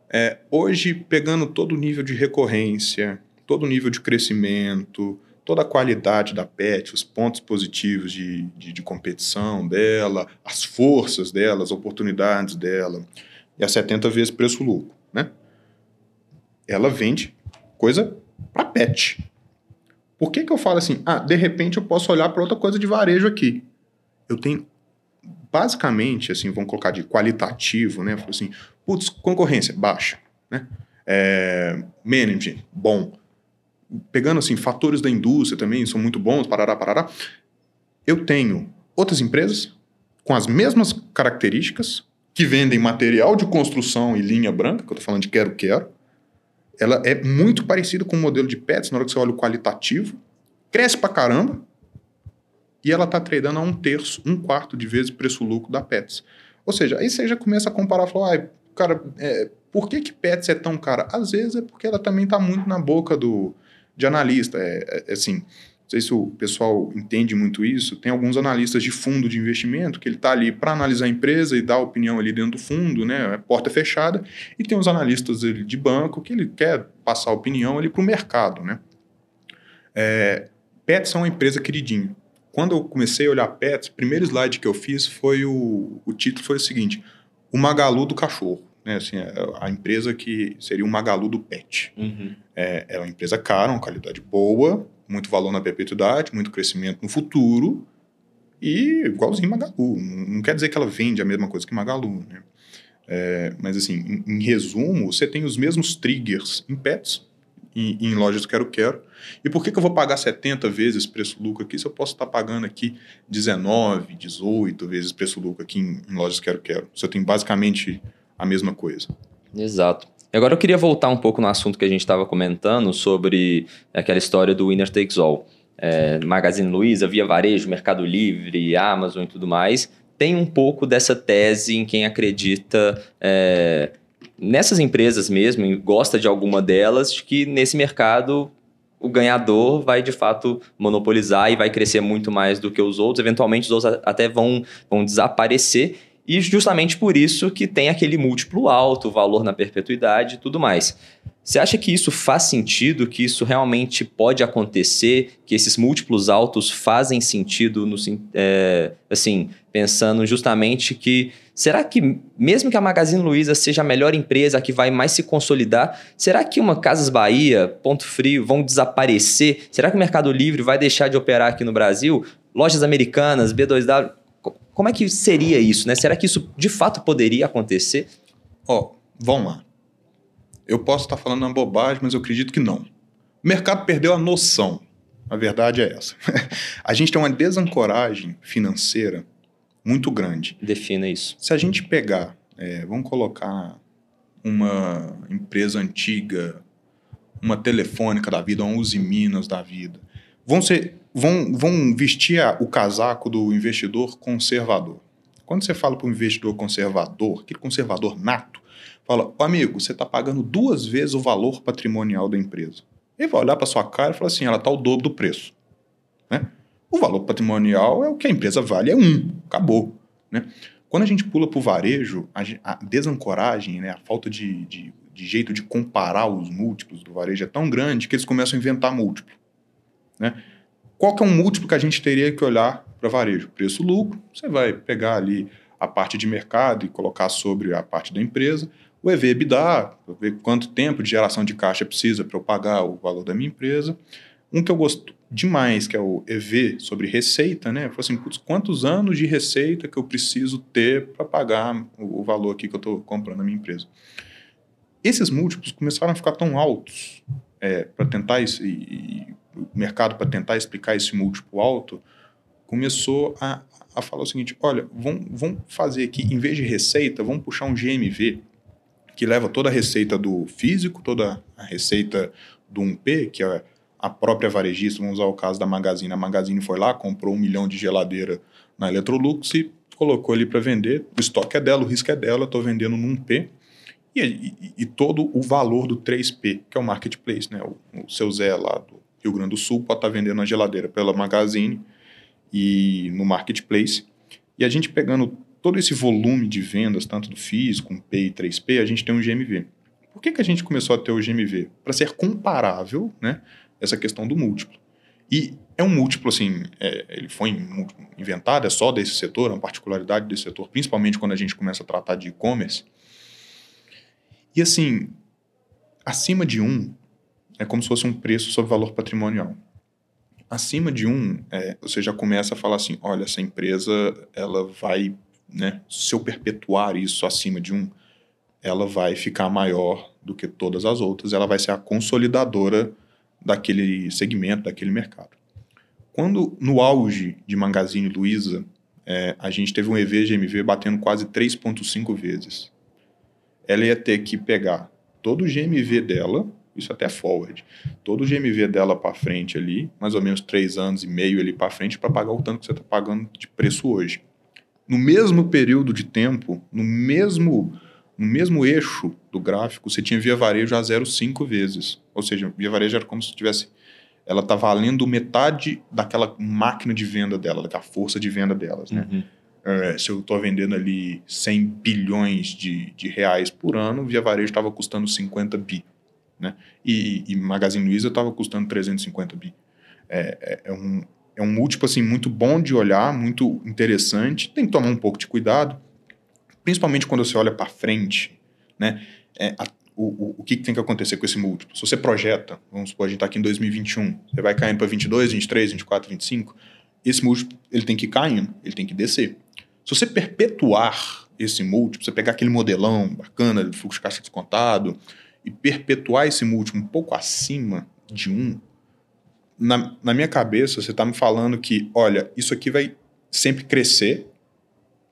[SPEAKER 2] É, hoje, pegando todo o nível de recorrência, todo o nível de crescimento, toda a qualidade da PET, os pontos positivos de, de, de competição dela, as forças dela, as oportunidades dela, e a 70 vezes preço-lucro, né? Ela vende coisa para PET. Por que, que eu falo assim? Ah, de repente eu posso olhar para outra coisa de varejo aqui. Eu tenho basicamente, assim, vamos colocar de qualitativo, né? Falo assim, putz, concorrência baixa, né? É, management, bom. Pegando, assim, fatores da indústria também são muito bons, parará, parará. Eu tenho outras empresas com as mesmas características que vendem material de construção e linha branca, que eu tô falando de quero-quero. Ela é muito parecida com o modelo de pets, na hora que você olha o qualitativo. Cresce pra caramba, e ela está tradando a um terço, um quarto de vezes preço-lucro da Pets. Ou seja, aí você já começa a comparar, falar, ah, cara, é, por que, que Pets é tão cara? Às vezes é porque ela também está muito na boca do, de analista. É, é, é, assim, não sei se o pessoal entende muito isso, tem alguns analistas de fundo de investimento que ele está ali para analisar a empresa e dar opinião ali dentro do fundo, né, é porta fechada, e tem os analistas de banco que ele quer passar opinião ali para o mercado, né. É, Pets é uma empresa queridinha quando eu comecei a olhar pets, o primeiro slide que eu fiz foi o, o título foi o seguinte: o Magalu do cachorro. Né? Assim, é, a empresa que seria o Magalu do pet. Uhum. É, é uma empresa cara, uma qualidade boa, muito valor na perpetuidade, muito crescimento no futuro e igualzinho Magalu. Não quer dizer que ela vende a mesma coisa que Magalu, né? É, mas assim, em, em, resumo, você tem os mesmos triggers em pets, em, em lojas quero-quero. E por que, que eu vou pagar 70 vezes preço-lucro aqui se eu posso estar pagando aqui 19, 18 vezes preço-lucro aqui em, em lojas quero-quero? Você tem basicamente a mesma coisa.
[SPEAKER 1] Exato. Agora eu queria voltar um pouco no assunto que a gente estava comentando sobre aquela história do winner takes all. É, Magazine Luiza, Via Varejo, Mercado Livre, Amazon e tudo mais, tem um pouco dessa tese em quem acredita é, nessas empresas mesmo, gosta de alguma delas, de que nesse mercado o ganhador vai de fato monopolizar e vai crescer muito mais do que os outros. Eventualmente, os outros até vão, vão desaparecer. E justamente por isso que tem aquele múltiplo alto, valor na perpetuidade e tudo mais. Você acha que isso faz sentido, que isso realmente pode acontecer, que esses múltiplos altos fazem sentido, no, é, assim, pensando justamente que será que mesmo que a Magazine Luiza seja a melhor empresa, a que vai mais se consolidar, será que uma Casas Bahia, Ponto Frio vão desaparecer? Será que o Mercado Livre vai deixar de operar aqui no Brasil? Lojas americanas, B2W, como é que seria isso, né? Será que isso de fato poderia acontecer?
[SPEAKER 2] Ó, oh, vamos lá. Eu posso estar falando uma bobagem, mas eu acredito que não. O mercado perdeu a noção. A verdade é essa. a gente tem uma desancoragem financeira muito grande.
[SPEAKER 1] Defina isso.
[SPEAKER 2] Se a gente pegar, é, vamos colocar uma empresa antiga, uma telefônica da vida, uma Uzi Minas da vida, vão, ser, vão, vão vestir a, o casaco do investidor conservador. Quando você fala para um investidor conservador, aquele conservador nato, fala, amigo, você está pagando duas vezes o valor patrimonial da empresa. Ele vai olhar para sua cara e falar assim, ela está o dobro do preço. Né? O valor patrimonial é o que a empresa vale, é um, acabou. Né? Quando a gente pula para o varejo, a, desancoragem, né, a falta de, de, de, jeito de comparar os múltiplos do varejo é tão grande que eles começam a inventar múltiplo. Né? Qual que é um múltiplo que a gente teria que olhar para varejo? Preço-lucro, você vai pegar ali a parte de mercado e colocar sobre a parte da empresa o EV/EBITDA, ver quanto tempo de geração de caixa precisa para eu pagar o valor da minha empresa. Um que eu gosto demais, que é o EV sobre receita, né? Eu assim, putz, quantos anos de receita que eu preciso ter para pagar o, valor aqui que eu estou comprando a minha empresa. Esses múltiplos começaram a ficar tão altos é, para tentar esse, e, o mercado para tentar explicar esse múltiplo alto começou a, a falar o seguinte, olha, vamos, vamos fazer aqui, em vez de receita, vamos puxar um GMV, que leva toda a receita do físico, toda a receita do 1P, que é a própria varejista, vamos usar o caso da Magazine. A Magazine foi lá, comprou um milhão de geladeira na Electrolux e colocou ali para vender. O estoque é dela, o risco é dela, estou vendendo no 1P. E, e, e, todo o valor do 3P, que é o marketplace, né? O, o seu Zé lá do Rio Grande do Sul pode estar tá vendendo a geladeira pela Magazine e no marketplace. E a gente pegando todo esse volume de vendas, tanto do físico, um P e 3P, a gente tem um GMV. Por que, que a gente começou a ter o GMV? Para ser comparável, né, essa questão do múltiplo. E é um múltiplo, assim, é, ele foi inventado, é só desse setor, é uma particularidade desse setor, principalmente quando a gente começa a tratar de e-commerce. E, assim, acima de um, é como se fosse um preço sobre valor patrimonial. Acima de um, é, você já começa a falar assim, olha, essa empresa, ela vai né, se eu perpetuar isso acima de um, ela vai ficar maior do que todas as outras, ela vai ser a consolidadora daquele segmento, daquele mercado. Quando no auge de Magazine Luiza, é, a gente teve um EV-GMV batendo quase 3,5 vezes. Ela ia ter que pegar todo o GMV dela, isso até forward, todo o GMV dela para frente ali, mais ou menos três anos e meio ali para frente, para pagar o tanto que você está pagando de preço hoje no mesmo período de tempo, no mesmo, no mesmo eixo do gráfico, você tinha via varejo a 0,5 vezes. Ou seja, via varejo era como se tivesse. Ela está valendo metade daquela máquina de venda dela, daquela força de venda delas. Né? Uhum. É, se eu estou vendendo ali 100 bilhões de, de reais por ano, via varejo estava custando 50 bi. Né? E, e Magazine Luiza estava custando 350 bi. É, é, é, um, é um múltiplo assim muito bom de olhar, muito interessante. Tem que tomar um pouco de cuidado, principalmente quando você olha para frente, né? É, a, o, o, o que, que tem que acontecer com esse múltiplo? Se você projeta, vamos supor, a gente está aqui em 2021, você vai caindo para 22, 23, 24, 25, esse múltiplo ele tem que ir caindo, ele tem que descer. Se você perpetuar esse múltiplo, você pegar aquele modelão bacana de fluxo de caixa descontado e perpetuar esse múltiplo um pouco acima de 1, na, na minha cabeça, você está me falando que, olha, isso aqui vai sempre crescer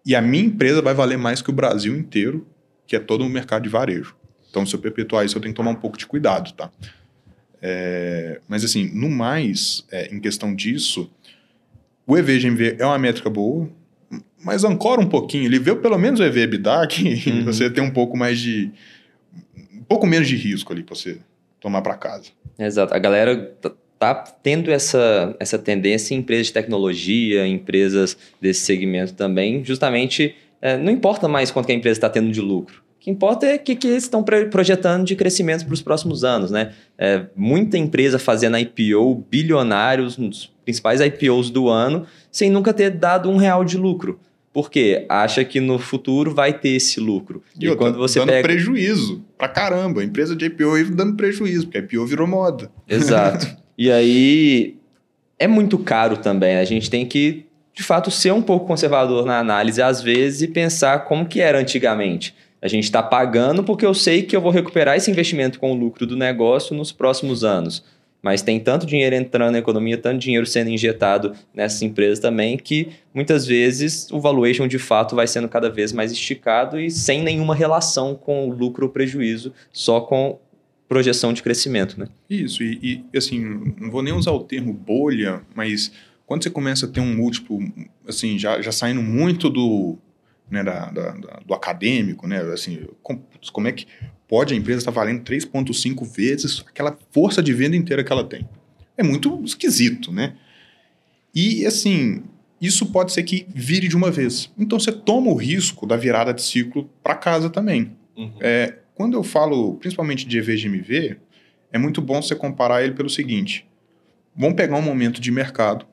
[SPEAKER 2] e a minha empresa vai valer mais que o Brasil inteiro, que é todo o mercado de varejo. Então, se eu perpetuar isso, eu tenho que tomar um pouco de cuidado, tá? É, mas, assim, no mais, é, em questão disso, o EV-GMV é uma métrica boa, mas ancora um pouquinho. Ele vê pelo menos o EV-EBITDA, que uhum. você tem um pouco mais de... um pouco menos de risco ali para você tomar para casa.
[SPEAKER 1] Exato. A galera tá tendo essa, essa tendência em empresas de tecnologia, empresas desse segmento também, justamente é, não importa mais quanto que a empresa está tendo de lucro. O que importa é o que, que eles estão projetando de crescimento para os próximos anos. Né? É, muita empresa fazendo IPO, bilionários, um dos principais IPOs do ano, sem nunca ter dado um real de lucro. Porque acha que no futuro vai ter esse lucro.
[SPEAKER 2] E, e quando você dando pega... prejuízo pra caramba. A empresa de IPO dando prejuízo, porque a IPO virou moda.
[SPEAKER 1] Exato. e aí é muito caro também. A gente tem que, de fato, ser um pouco conservador na análise às vezes e pensar como que era antigamente. A gente está pagando porque eu sei que eu vou recuperar esse investimento com o lucro do negócio nos próximos anos mas tem tanto dinheiro entrando na economia, tanto dinheiro sendo injetado nessas empresas também, que muitas vezes o valuation de fato vai sendo cada vez mais esticado e sem nenhuma relação com o lucro ou prejuízo, só com projeção de crescimento, né?
[SPEAKER 2] Isso, e, e assim, não vou nem usar o termo bolha, mas quando você começa a ter um múltiplo, assim, já, já saindo muito do, né, da, da, da, do acadêmico, né, assim, como, como é que pode a empresa estar valendo 3,5 vezes aquela força de venda inteira que ela tem. É muito esquisito, né? E assim, isso pode ser que vire de uma vez. Então você toma o risco da virada de ciclo para casa também. Uhum. É, quando eu falo principalmente de EVGMV, é muito bom você comparar ele pelo seguinte: vamos pegar um momento de mercado,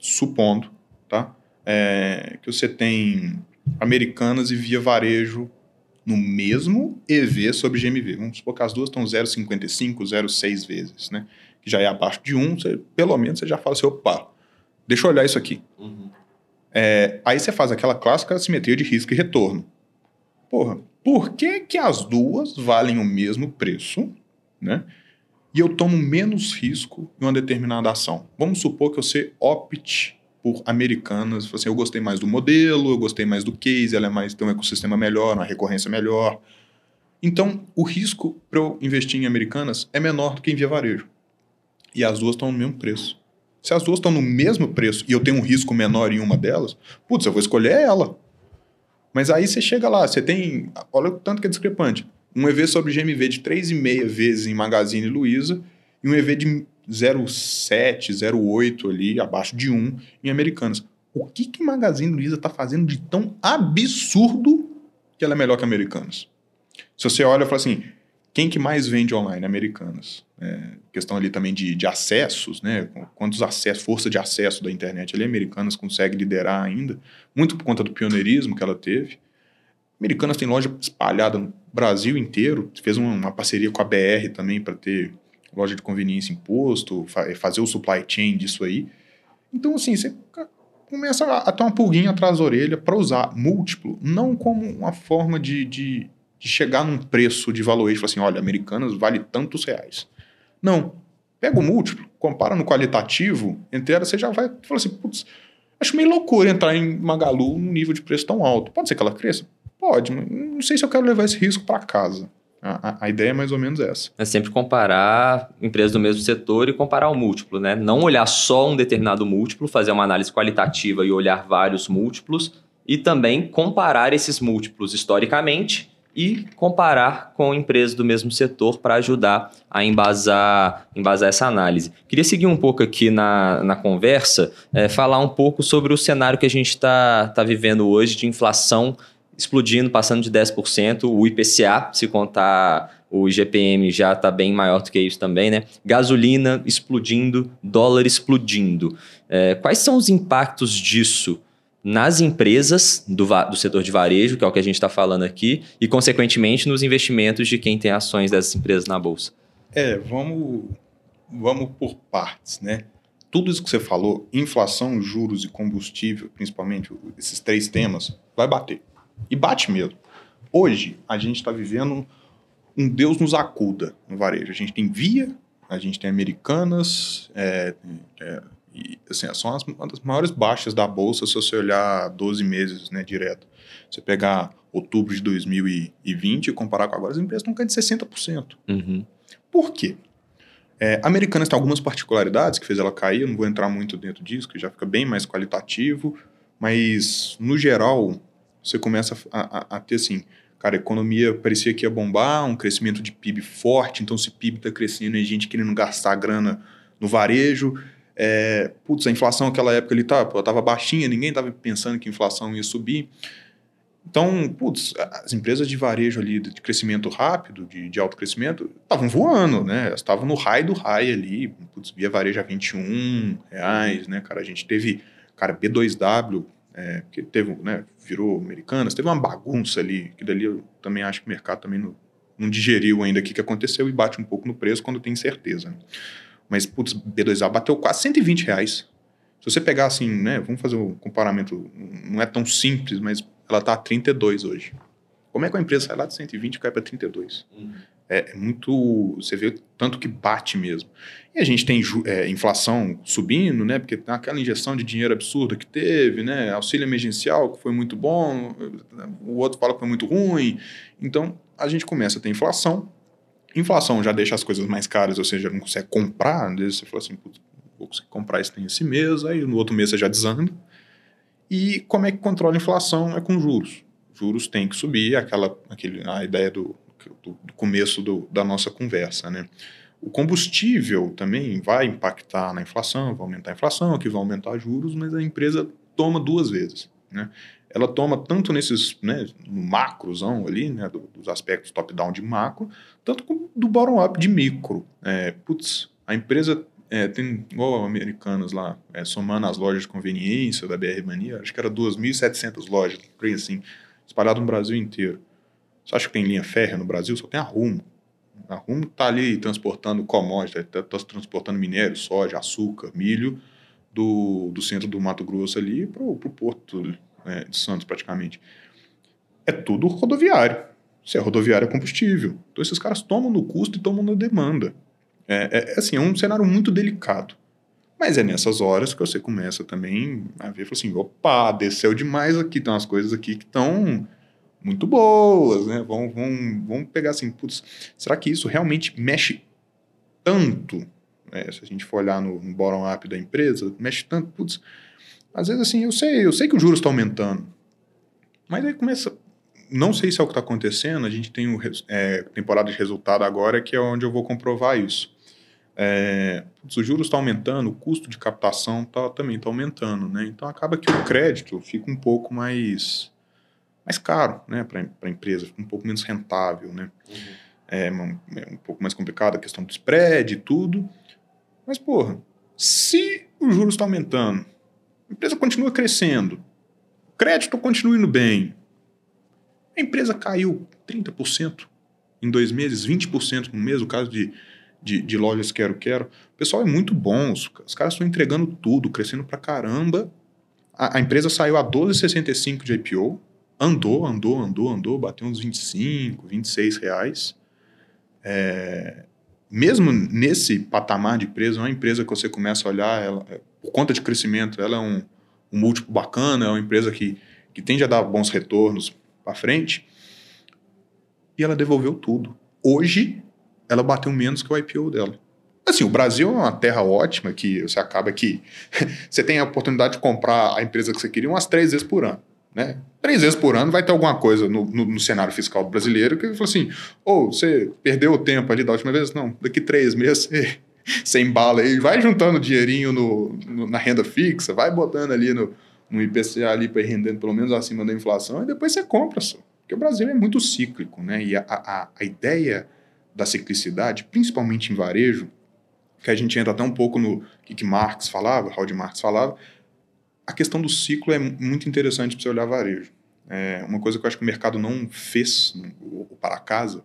[SPEAKER 2] supondo, tá? É, que você tem Americanas e Via Varejo no mesmo EV sobre GMV. Vamos supor que as duas estão 0,55, 0,6 vezes, né? Que já é abaixo de 1, você, pelo menos você já fala assim, opa, deixa eu olhar isso aqui. Uhum. É, aí você faz aquela clássica simetria de risco e retorno. Porra, por que, que as duas valem o mesmo preço, né? E eu tomo menos risco em uma determinada ação. Vamos supor que você opte por americanas. Assim, eu gostei mais do modelo, eu gostei mais do case, ela é mais, tem um ecossistema melhor, uma recorrência melhor. Então, o risco para eu investir em americanas é menor do que em via varejo. E as duas estão no mesmo preço. Se as duas estão no mesmo preço e eu tenho um risco menor em uma delas, putz, eu vou escolher ela. Mas aí você chega lá, você tem. Olha o tanto que é discrepante. Um EV sobre GMV de 3,5 vezes em Magazine Luiza e um EV de 0,7, 0,8 ali, abaixo de 1 em Americanas. O que que Magazine Luiza está fazendo de tão absurdo que ela é melhor que Americanas? Se você olha e fala assim, quem que mais vende online? Americanas. É, questão ali também de, de acessos, né? Quantos acessos, força de acesso da internet ali, Americanas consegue liderar ainda, muito por conta do pioneirismo que ela teve. Americanas tem loja espalhada no Brasil inteiro, fez uma, uma parceria com a BR também para ter loja de conveniência imposto, fa fazer o supply chain disso aí. Então, assim, você começa a, ter uma pulguinha atrás da orelha para usar múltiplo, não como uma forma de, de, de chegar num preço de valor e falar assim, olha, Americanas vale tantos reais. Não. Pega o múltiplo, compara no qualitativo, inteira, você já vai falar assim, putz, acho meio loucura entrar em Magalu num nível de preço tão alto. Pode ser que ela cresça? Pode, mas não sei se eu quero levar esse risco para casa. A, a, ideia é mais ou menos essa.
[SPEAKER 1] É sempre comparar empresas do mesmo setor e comparar o múltiplo, né? Não olhar só um determinado múltiplo, fazer uma análise qualitativa e olhar vários múltiplos, e também comparar esses múltiplos historicamente e comparar com empresas do mesmo setor para ajudar a embasar, embasar essa análise. Queria seguir um pouco aqui na, na conversa, é, falar um pouco sobre o cenário que a gente está tá vivendo hoje de inflação explodindo, passando de 10%. O IPCA, se contar o IGPM, já está bem maior do que isso também, né? Gasolina explodindo, dólar explodindo. É, quais são os impactos disso nas empresas do, do setor de varejo, que é o que a gente está falando aqui, e, consequentemente, nos investimentos de quem tem ações dessas empresas na Bolsa?
[SPEAKER 2] É, vamos, vamos por partes, né? Tudo isso que você falou, inflação, juros e combustível, principalmente esses três temas, vai bater. E bate mesmo. Hoje, a gente está vivendo um Deus nos acuda no varejo. A gente tem Via, a gente tem Americanas, é, é, e, assim, são as, uma das maiores baixas da Bolsa se você olhar 12 meses né, direto. Você pegar outubro de 2020 e comparar com agora, as empresas estão caindo de 60%. Uhum. Por quê? É, Americanas tem algumas particularidades que fez ela cair, eu não vou entrar muito dentro disso, que já fica bem mais qualitativo, mas, no geral, você começa a, a, a ter assim, cara, a economia parecia que ia bombar, um crescimento de PIB forte, então se PIB está crescendo e a gente querendo gastar grana no varejo. É, putz, a inflação naquela época ali estava tava baixinha, ninguém estava pensando que a inflação ia subir. Então, putz, as empresas de varejo ali de crescimento rápido, de, de alto crescimento, estavam voando, né? Estavam no high do high ali, putz, via varejo a 21 reais, né, cara? A gente teve, cara, B2W, é, que teve, né, virou Americanas, teve uma bagunça ali, que dali eu também acho que o mercado também não, não digeriu ainda o que, que aconteceu e bate um pouco no preço quando tem certeza. Né? Mas, putz, B2A bateu quase 120 reais. Se você pegar assim, né, vamos fazer um comparamento, não é tão simples, mas ela está a 32 hoje. Como é que a empresa sai lá de 120 e cai para 32? Uhum. É, é, muito. Você vê tanto que bate mesmo. E a gente tem é, inflação subindo, né? Porque tem aquela injeção de dinheiro absurda que teve, né? Auxílio emergencial, que foi muito bom, o outro fala que foi muito ruim. Então, a gente começa a ter inflação. Inflação já deixa as coisas mais caras, ou seja, não consegue comprar. Às vezes você fala assim, vou conseguir comprar isso tem esse mês, aí no outro mês você já desanda. E como é que controla a inflação? É com juros. Juros tem que subir, aquela, aquele, a ideia do, do, do começo do, da nossa conversa, né? O combustível também vai impactar na inflação, vai aumentar a inflação, que vai aumentar juros, mas a empresa toma duas vezes, né? Ela toma tanto nesses, né, macrozão ali, né, do, dos aspectos top-down de macro, tanto do bottom-up de micro. É, putz, a empresa é, tem igual americanas lá, é, somando as lojas de conveniência da BR Mania, acho que era 2.700 lojas, assim, espalhado no Brasil inteiro. Você acha que tem linha férrea no Brasil? Só tem a Rumo. A Rumo está ali transportando commodities, está tá transportando minério, soja, açúcar, milho, do, do centro do Mato Grosso ali para o porto é, de Santos, praticamente. É tudo rodoviário. Se é rodoviário, é combustível. Então, esses caras tomam no custo e tomam na demanda. É, é, assim, é um cenário muito delicado. Mas é nessas horas que você começa também a ver, assim, opa, desceu demais aqui, tem umas coisas aqui que estão muito boas, né? Vamos, vamos, vamos pegar assim, putz, será que isso realmente mexe tanto? É, se a gente for olhar no, no bottom-up da empresa, mexe tanto, putz, às vezes assim, eu sei, eu sei que o juros está aumentando, mas aí começa, não sei se é o que está acontecendo, a gente tem o é, temporada de resultado agora, que é onde eu vou comprovar isso. É, putz, os juros estão tá aumentando, o custo de captação tá, também está aumentando, né? Então acaba que o crédito fica um pouco mais mais caro né, para a empresa, um pouco menos rentável. Né? Uhum. É, é, um pouco mais complicado a questão do spread e tudo. Mas, porra, se o juros está aumentando, a empresa continua crescendo, o crédito continua indo bem, a empresa caiu 30% em dois meses, 20% no mês, o caso de, de, de lojas Quero Quero. O pessoal é muito bom, os, os caras estão entregando tudo, crescendo pra caramba. A, a empresa saiu a 12,65 de IPO, andou, andou, andou, andou, bateu uns 25, 26 reais. É, mesmo nesse patamar de preço, é uma empresa que você começa a olhar, ela, por conta de crescimento, ela é um, um múltiplo bacana, é uma empresa que, que tende a dar bons retornos para frente. E ela devolveu tudo. Hoje, ela bateu menos que o IPO dela. Assim, o Brasil é uma terra ótima que você acaba que você tem a oportunidade de comprar a empresa que você queria umas três vezes por ano. Né? Três vezes por ano vai ter alguma coisa no, no, no cenário fiscal brasileiro que fala assim: ou oh, você perdeu o tempo ali da última vez? Não, daqui três meses você, você embala aí, vai juntando dinheirinho no, no, na renda fixa, vai botando ali no, no IPCA ali para ir rendendo pelo menos acima da inflação e depois você compra só. Porque o Brasil é muito cíclico, né? E a, a, a ideia da ciclicidade, principalmente em varejo, que a gente entra até um pouco no que, que Marx falava, Howard Marx falava, a questão do ciclo é muito interessante para você olhar varejo. É, uma coisa que eu acho que o mercado não fez para casa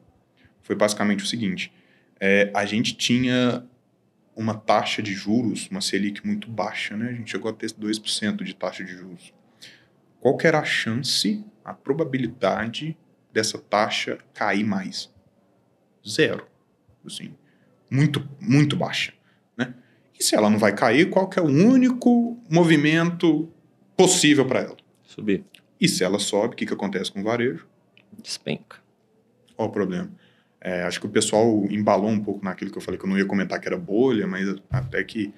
[SPEAKER 2] foi basicamente o seguinte: é, a gente tinha uma taxa de juros, uma Selic muito baixa, né? A gente chegou a ter 2% de taxa de juros. Qual que era a chance, a probabilidade dessa taxa cair mais? Zero. Assim, muito, muito baixa. E se ela não vai cair, qual que é o único movimento possível para ela?
[SPEAKER 1] Subir.
[SPEAKER 2] E se ela sobe, o que, que acontece com o varejo?
[SPEAKER 1] Despenca.
[SPEAKER 2] Qual o problema? É, acho que o pessoal embalou um pouco naquilo que eu falei, que eu não ia comentar que era bolha, mas até que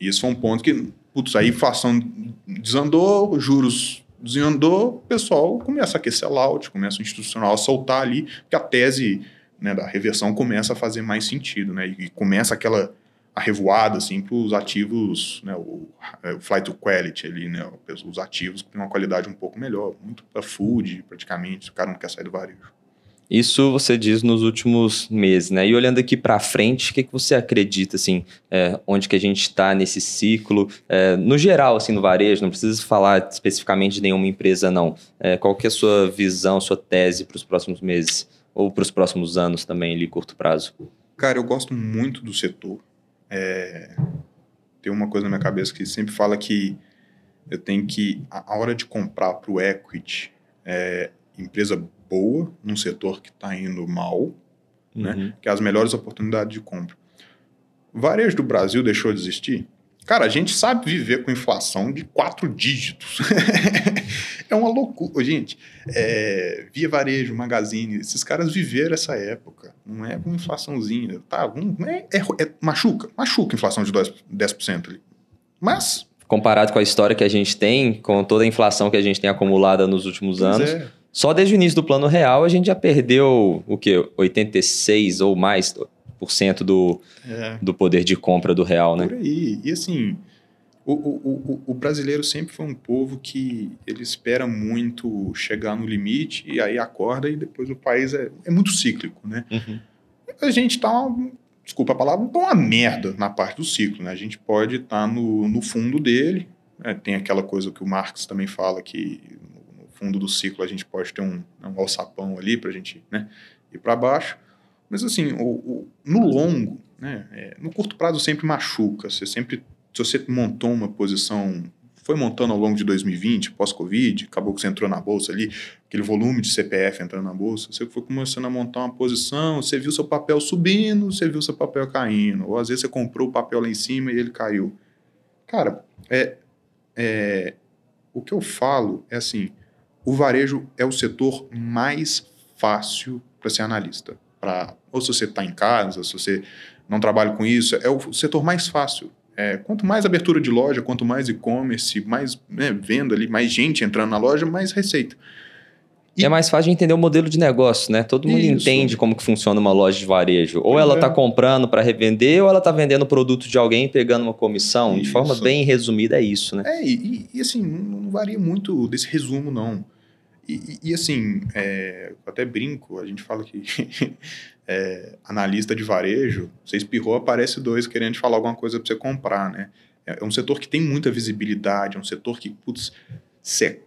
[SPEAKER 2] isso foi um ponto que, putz, a inflação desandou, juros desandou, o pessoal começa a aquecer laut, começa o institucional a soltar ali, porque a tese né, da reversão começa a fazer mais sentido, né? E, começa aquela a revoada assim para os ativos, né, o, é, o flight to quality ali, né, os ativos têm uma qualidade um pouco melhor, muito para food praticamente, o cara não quer sair do varejo.
[SPEAKER 1] Isso você diz nos últimos meses, né? E olhando aqui para frente, o que, que você acredita, assim, é, onde que a gente está nesse ciclo, é, no geral, assim, no varejo, não precisa falar especificamente de nenhuma empresa, não. É, qual que é a sua visão, sua tese para os próximos meses? Ou para os próximos anos também, ali, curto prazo?
[SPEAKER 2] Cara, eu gosto muito do setor. É... Tem uma coisa na minha cabeça que sempre fala que eu tenho que, a hora de comprar para o equity, é, empresa boa num setor que está indo mal, né? uhum. né? Que é as melhores oportunidades de compra. O varejo do Brasil deixou de existir? Cara, a gente sabe viver com inflação de quatro dígitos. é uma loucura. Gente, é, Via Varejo, Magazine, esses caras viveram essa época. Não é com inflaçãozinha. Tá, um, é, é, é, machuca. Machuca a inflação de 10%, 10% ali. Mas...
[SPEAKER 1] Comparado com a história que a gente tem, com toda a inflação que a gente tem acumulada nos últimos anos... É só desde o início do plano real a gente já perdeu o que 86 ou mais por cento do, é. do poder de compra do real, né?
[SPEAKER 2] Por aí. E assim, o, o, o, o, brasileiro sempre foi um povo que ele espera muito chegar no limite e aí acorda e depois o país é, é muito cíclico, né? Uhum. A gente tá, desculpa a palavra, tá uma merda na parte do ciclo, né? A gente pode estar tá no, no fundo dele, né? tem aquela coisa que o Marx também fala que fundo do ciclo a gente pode ter um, um alçapão ali para a gente né, ir para baixo. Mas assim, o, o no longo, né, é, no curto prazo sempre machuca. Você sempre, se você montou uma posição, foi montando ao longo de 2020, pós-Covid, acabou que você entrou na bolsa ali, aquele volume de CPF entrando na bolsa, você foi começando a montar uma posição, você viu seu papel subindo, você viu seu papel caindo, ou às vezes você comprou o papel lá em cima e ele caiu. Cara, é, é, o que eu falo é assim, o varejo é o setor mais fácil para ser analista. Pra, ou se você está em casa, se você não trabalha com isso, é o setor mais fácil. É, quanto mais abertura de loja, quanto mais e-commerce, mais né, venda ali, mais gente entrando na loja, mais receita.
[SPEAKER 1] E é mais fácil de entender o modelo de negócio, né? Todo mundo Isso. entende como que funciona uma loja de varejo. Ou ela está é. comprando para revender, ou ela está vendendo produto de alguém pegando uma comissão. Isso. De forma bem resumida, é isso, né?
[SPEAKER 2] É, e, e assim, não varia muito desse resumo, não. E, e assim, é, até brinco, a gente fala que é, analista de varejo, você espirrou, aparece dois querendo falar alguma coisa para você comprar, né? É, é um setor que tem muita visibilidade, é um setor que, putz,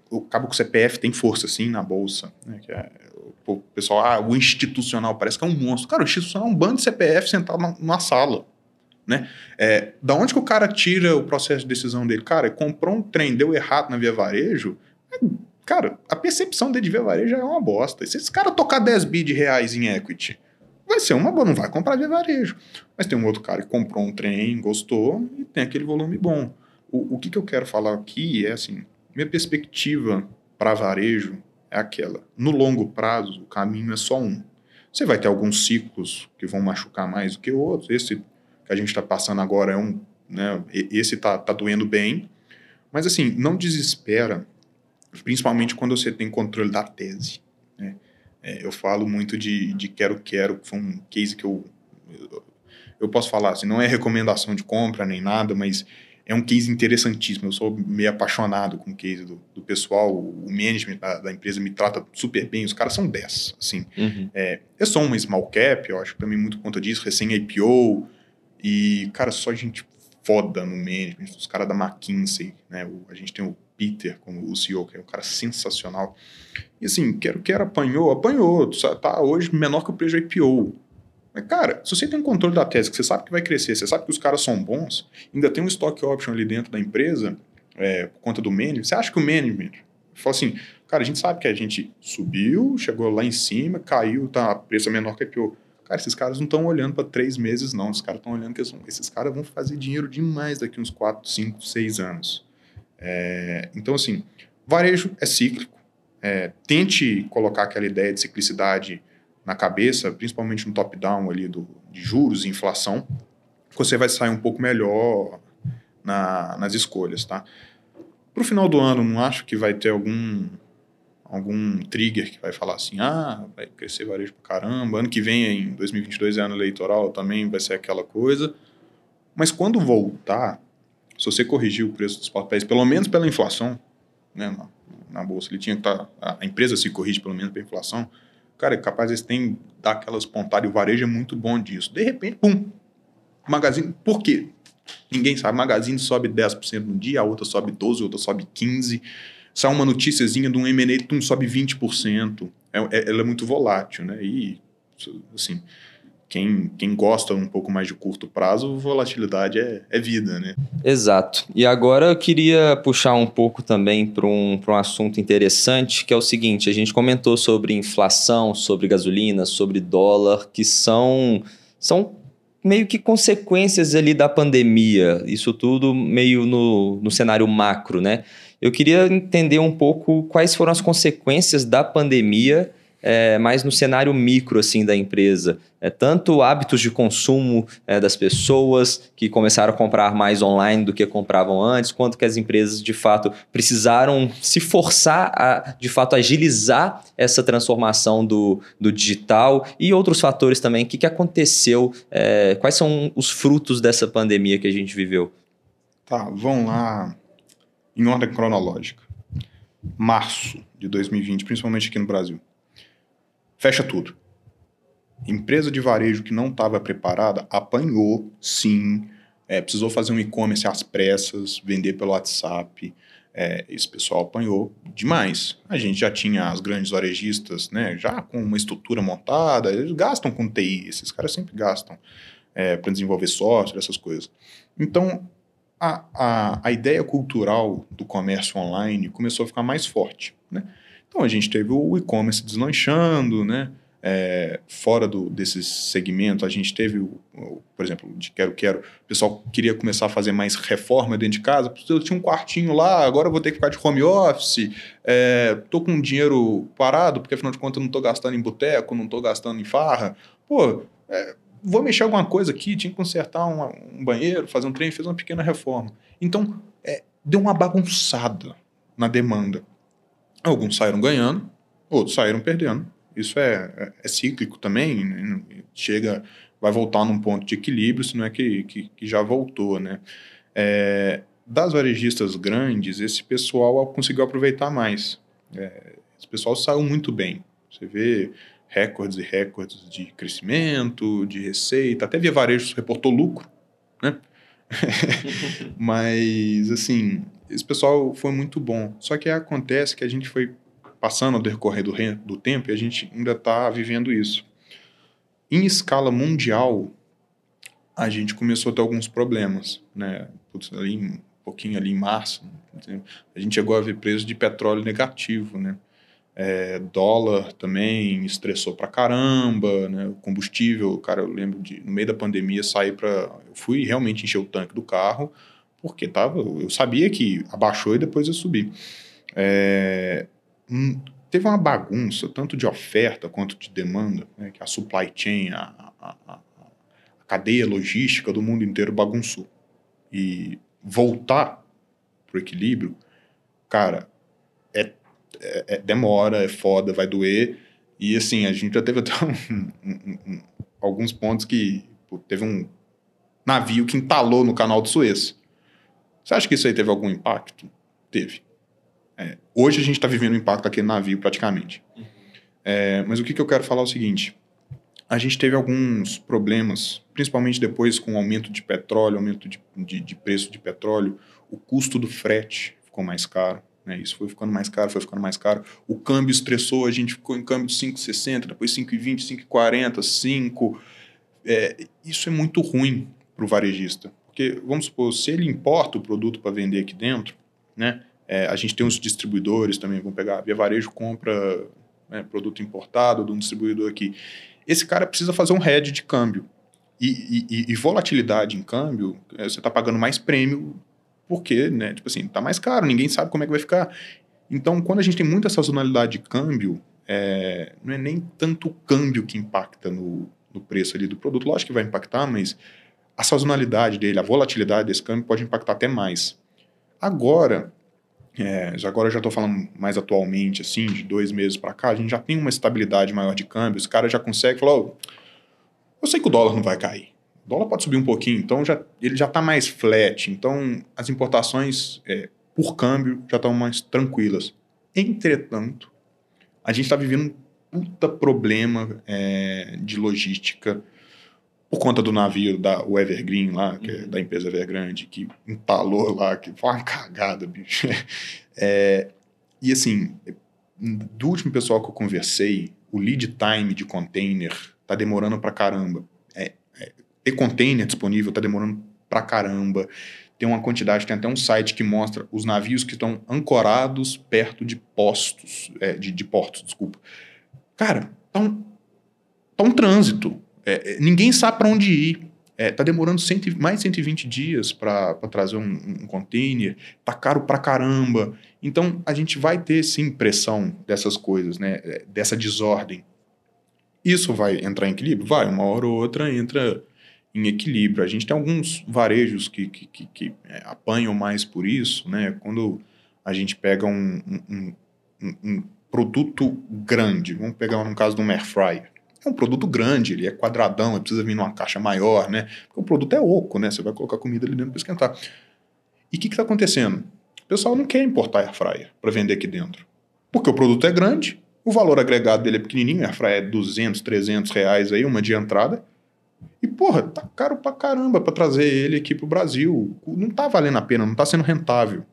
[SPEAKER 2] o cabo com CPF tem força, assim, na bolsa. Né? Que é, o pessoal, ah, o institucional parece que é um monstro. Cara, o institucional é um bando de CPF sentado na, numa sala. Né? É, da onde que o cara tira o processo de decisão dele? Cara, comprou um trem, deu errado na via varejo, é Cara, a percepção dele de ver varejo já é uma bosta. E se esse cara tocar 10 bi de reais em equity, vai ser uma boa, não vai comprar via varejo. Mas tem um outro cara que comprou um trem, gostou e tem aquele volume bom. O, o que, que eu quero falar aqui é assim: minha perspectiva para varejo é aquela. No longo prazo, o caminho é só um. Você vai ter alguns ciclos que vão machucar mais do que outros. Esse que a gente está passando agora é um. Né, esse está tá doendo bem. Mas assim, não desespera principalmente quando você tem controle da tese. Né? É, eu falo muito de, de Quero Quero, que foi um case que eu, eu, eu posso falar, assim, não é recomendação de compra nem nada, mas é um case interessantíssimo. Eu sou meio apaixonado com o case do, do pessoal. O management da, da, empresa me trata super bem. Os caras são 10, assim. Uhum. É, eu sou uma small cap, eu acho que também muito por conta disso, recém-IPO. E, cara, só gente foda no management. Os caras da McKinsey, né? O, a gente tem o Peter como o CEO, que é um cara sensacional. E assim, quero, quero apanhou, apanhou, tá hoje menor que o preço IPO. Mas, cara, se você tem um controle da tese, que você sabe que vai crescer, você sabe que os caras são bons, ainda tem um stock option ali dentro da empresa, é, por conta do management, você acha que o management fala assim, cara, a gente sabe que a gente subiu, chegou lá em cima, caiu, tá, preço menor que IPO. Cara, esses caras não estão olhando para três meses, não. Esses caras estão olhando que esses caras vão fazer dinheiro demais daqui uns quatro, cinco, seis anos. É, então, assim, varejo é cíclico. É, tente colocar aquela ideia de ciclicidade na cabeça, principalmente no top-down ali do, de juros e inflação, que você vai sair um pouco melhor na, nas escolhas, tá? Para o final do ano, não acho que vai ter algum algum trigger que vai falar assim, ah, vai crescer varejo pra caramba, ano que vem, em 2022 é ano eleitoral, também vai ser aquela coisa. Mas quando voltar, se você corrigir o preço dos papéis, pelo menos pela inflação, né, na, na bolsa, ele tinha que estar, tá, a empresa se corrige pelo menos pela inflação, cara, é capaz eles têm dar aquelas pontadas e o varejo é muito bom disso. De repente, pum, Magazine, por quê? Ninguém sabe, Magazine sobe 10% no dia, a outra sobe 12%, a outra sobe 15%, sai uma noticiazinha de um M&A, tum, sobe 20%, é, é, ela é muito volátil, né, e, assim, quem, quem gosta um pouco mais de curto prazo, volatilidade é, é vida, né?
[SPEAKER 1] Exato. E agora eu queria puxar um pouco também para um, um assunto interessante, que é o seguinte: a gente comentou sobre inflação, sobre gasolina, sobre dólar, que são, são meio que consequências ali da pandemia, isso tudo meio no, no cenário macro, né? Eu queria entender um pouco quais foram as consequências da pandemia é, mais no cenário micro assim da empresa. É, tanto hábitos de consumo é, das pessoas que começaram a comprar mais online do que compravam antes, quanto que as empresas de fato precisaram se forçar a de fato agilizar essa transformação do, do digital e outros fatores também. O que, que aconteceu? É, quais são os frutos dessa pandemia que a gente viveu?
[SPEAKER 2] Tá, vamos lá em ordem cronológica. Março de 2020, principalmente aqui no Brasil fecha tudo. Empresa de varejo que não estava preparada apanhou, sim. É, precisou fazer um e-commerce às pressas, vender pelo WhatsApp. É, esse pessoal apanhou demais. A gente já tinha as grandes varejistas, né, já com uma estrutura montada, eles gastam com TI, esses caras sempre gastam é, para desenvolver software, essas coisas. Então, a, a, a ideia cultural do comércio online começou a ficar mais forte. Né? Então a gente teve o e-commerce deslanchando, né? É, fora do, desses segmentos, a gente teve, por exemplo, de Quero Quero, o pessoal queria começar a fazer mais reforma dentro de casa, eu tinha um quartinho lá, agora eu vou ter que ficar de home office, é, com dinheiro parado, porque afinal de contas eu não estou gastando em boteco, não estou gastando em farra, pô, é, vou mexer alguma coisa aqui, tinha que consertar um, um banheiro, fazer um trem, fez uma pequena reforma. Então, é, deu uma bagunçada na demanda. Alguns saíram ganhando, outros saíram perdendo. Isso é, é, é cíclico também, né? chega, vai voltar num ponto de equilíbrio, se não é que, que, que já voltou, né? É, das varejistas grandes, esse pessoal conseguiu aproveitar mais. É, esse pessoal saiu muito bem. Você vê recordes e recordes de crescimento, de receita, até via varejo reportou lucro, né? Mas, assim, esse pessoal foi muito bom. Só que acontece que a gente foi passando ao decorrer do, do tempo e a gente ainda está vivendo isso. Em escala mundial, a gente começou a ter alguns problemas, né? Putz, ali, um pouquinho ali em março, a gente chegou a ver preço de petróleo negativo, né? É, dólar também estressou pra caramba, né? O combustível, cara, eu lembro de no meio da pandemia sair para, eu fui realmente encher o tanque do carro, porque tava, eu sabia que abaixou e depois eu subi. É, hum, teve uma bagunça, tanto de oferta quanto de demanda, né, que a supply chain, a, a, a, cadeia logística do mundo inteiro bagunçou. E voltar para o equilíbrio, cara, é, é, é, demora, é foda, vai doer. E assim, a gente já teve até um, um, um, alguns pontos que teve um navio que entalou no canal do Suez. Você acha que isso aí teve algum impacto? Teve. É, hoje a gente está vivendo o impacto daquele navio praticamente. Uhum. É, mas o que, que eu quero falar é o seguinte: a gente teve alguns problemas, principalmente depois com o aumento de petróleo, aumento de, de, de preço de petróleo, o custo do frete ficou mais caro. Né? Isso foi ficando mais caro, foi ficando mais caro. O câmbio estressou, a gente ficou em câmbio de 5,60, depois 5,20, 5,40, 5. É, isso é muito ruim para o varejista. Porque, vamos supor, se ele importa o produto para vender aqui dentro, né? É, a gente tem uns distribuidores também, vamos pegar, Via Varejo compra né, produto importado de um distribuidor aqui. Esse cara precisa fazer um hedge de câmbio. E, e, e volatilidade em câmbio, é, você está pagando mais prêmio, porque, né? Tipo assim, está mais caro, ninguém sabe como é que vai ficar. Então, quando a gente tem muita sazonalidade de câmbio, é, não é nem tanto o câmbio que impacta no, no preço ali do produto. Lógico que vai impactar, mas a sazonalidade dele, a volatilidade desse câmbio pode impactar até mais. Agora, é, agora eu já estou falando mais atualmente, assim, de dois meses para cá, a gente já tem uma estabilidade maior de câmbio, os caras já conseguem falar, oh, eu sei que o dólar não vai cair, o dólar pode subir um pouquinho, então já, ele já está mais flat, então as importações é, por câmbio já estão mais tranquilas. Entretanto, a gente está vivendo um puta problema é, de logística por conta do navio da o Evergreen lá, que é uhum. da empresa Evergrande, que entalou lá, que foi uma cagada, bicho. É, e assim, do último pessoal que eu conversei, o lead time de container tá demorando pra caramba. É, é, ter container disponível tá demorando pra caramba. Tem uma quantidade, tem até um site que mostra os navios que estão ancorados perto de postos, é, de, de portos, desculpa. Cara, tá um, tá um trânsito é, é, ninguém sabe para onde ir. É, tá demorando cento, mais de 120 dias para trazer um, um container, tá caro pra caramba. Então a gente vai ter sim pressão dessas coisas, né? É, dessa desordem. Isso vai entrar em equilíbrio? Vai, uma hora ou outra entra em equilíbrio. A gente tem alguns varejos que, que, que, que é, apanham mais por isso, né? Quando a gente pega um, um, um, produto grande, vamos pegar no caso do um air fryer é um produto grande, ele é quadradão, ele precisa vir numa caixa maior, né? Porque o produto é oco, né? Você vai colocar comida ali dentro para esquentar. E o que está acontecendo? O pessoal não quer importar air fryer para vender aqui dentro. Porque o produto é grande, o valor agregado dele é pequenininho, air fryer é 200, 300 reais aí, uma de entrada. E, porra, tá caro pra caramba para trazer ele aqui pro Brasil. Não tá valendo a pena, não tá sendo rentável,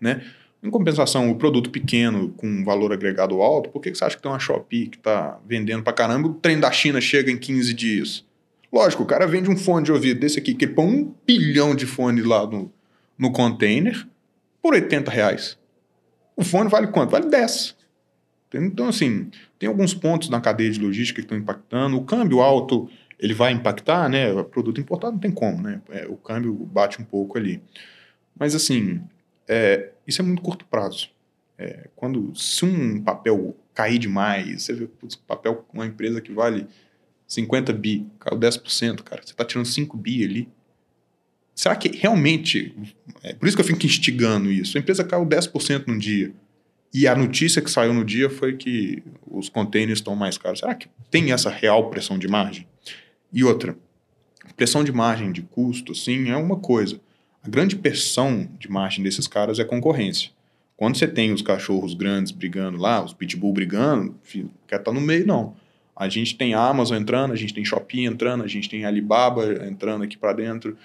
[SPEAKER 2] né? Em compensação, o produto pequeno com valor agregado alto, por que você acha que tem uma Shopee que está vendendo para caramba o trem da China chega em 15 dias? Lógico, o cara vende um fone de ouvido desse aqui, que põe um bilhão de fones lá no, no container, por 80 reais. O fone vale quanto? Vale 10. Então, assim, tem alguns pontos na cadeia de logística que estão impactando. O câmbio alto, ele vai impactar, né? O produto importado não tem como, né? É, o câmbio bate um pouco ali. Mas, assim, é, isso é muito curto prazo. É, quando, se um papel cair demais, você vê, putz, papel uma empresa que vale 50 bi, caiu 10%, cara, você está tirando 5 bi ali. Será que realmente, é por isso que eu fico instigando isso, a empresa caiu 10% num dia, e a notícia que saiu no dia foi que os containers estão mais caros. Será que tem essa real pressão de margem? E outra, pressão de margem de custo, sim, é uma coisa. Grande pressão de margem desses caras é concorrência. Quando você tem os cachorros grandes brigando lá, os pitbull brigando, filho, quer estar tá no meio, não. A gente tem Amazon entrando, a gente tem Shopee entrando, a gente tem Alibaba entrando aqui para dentro.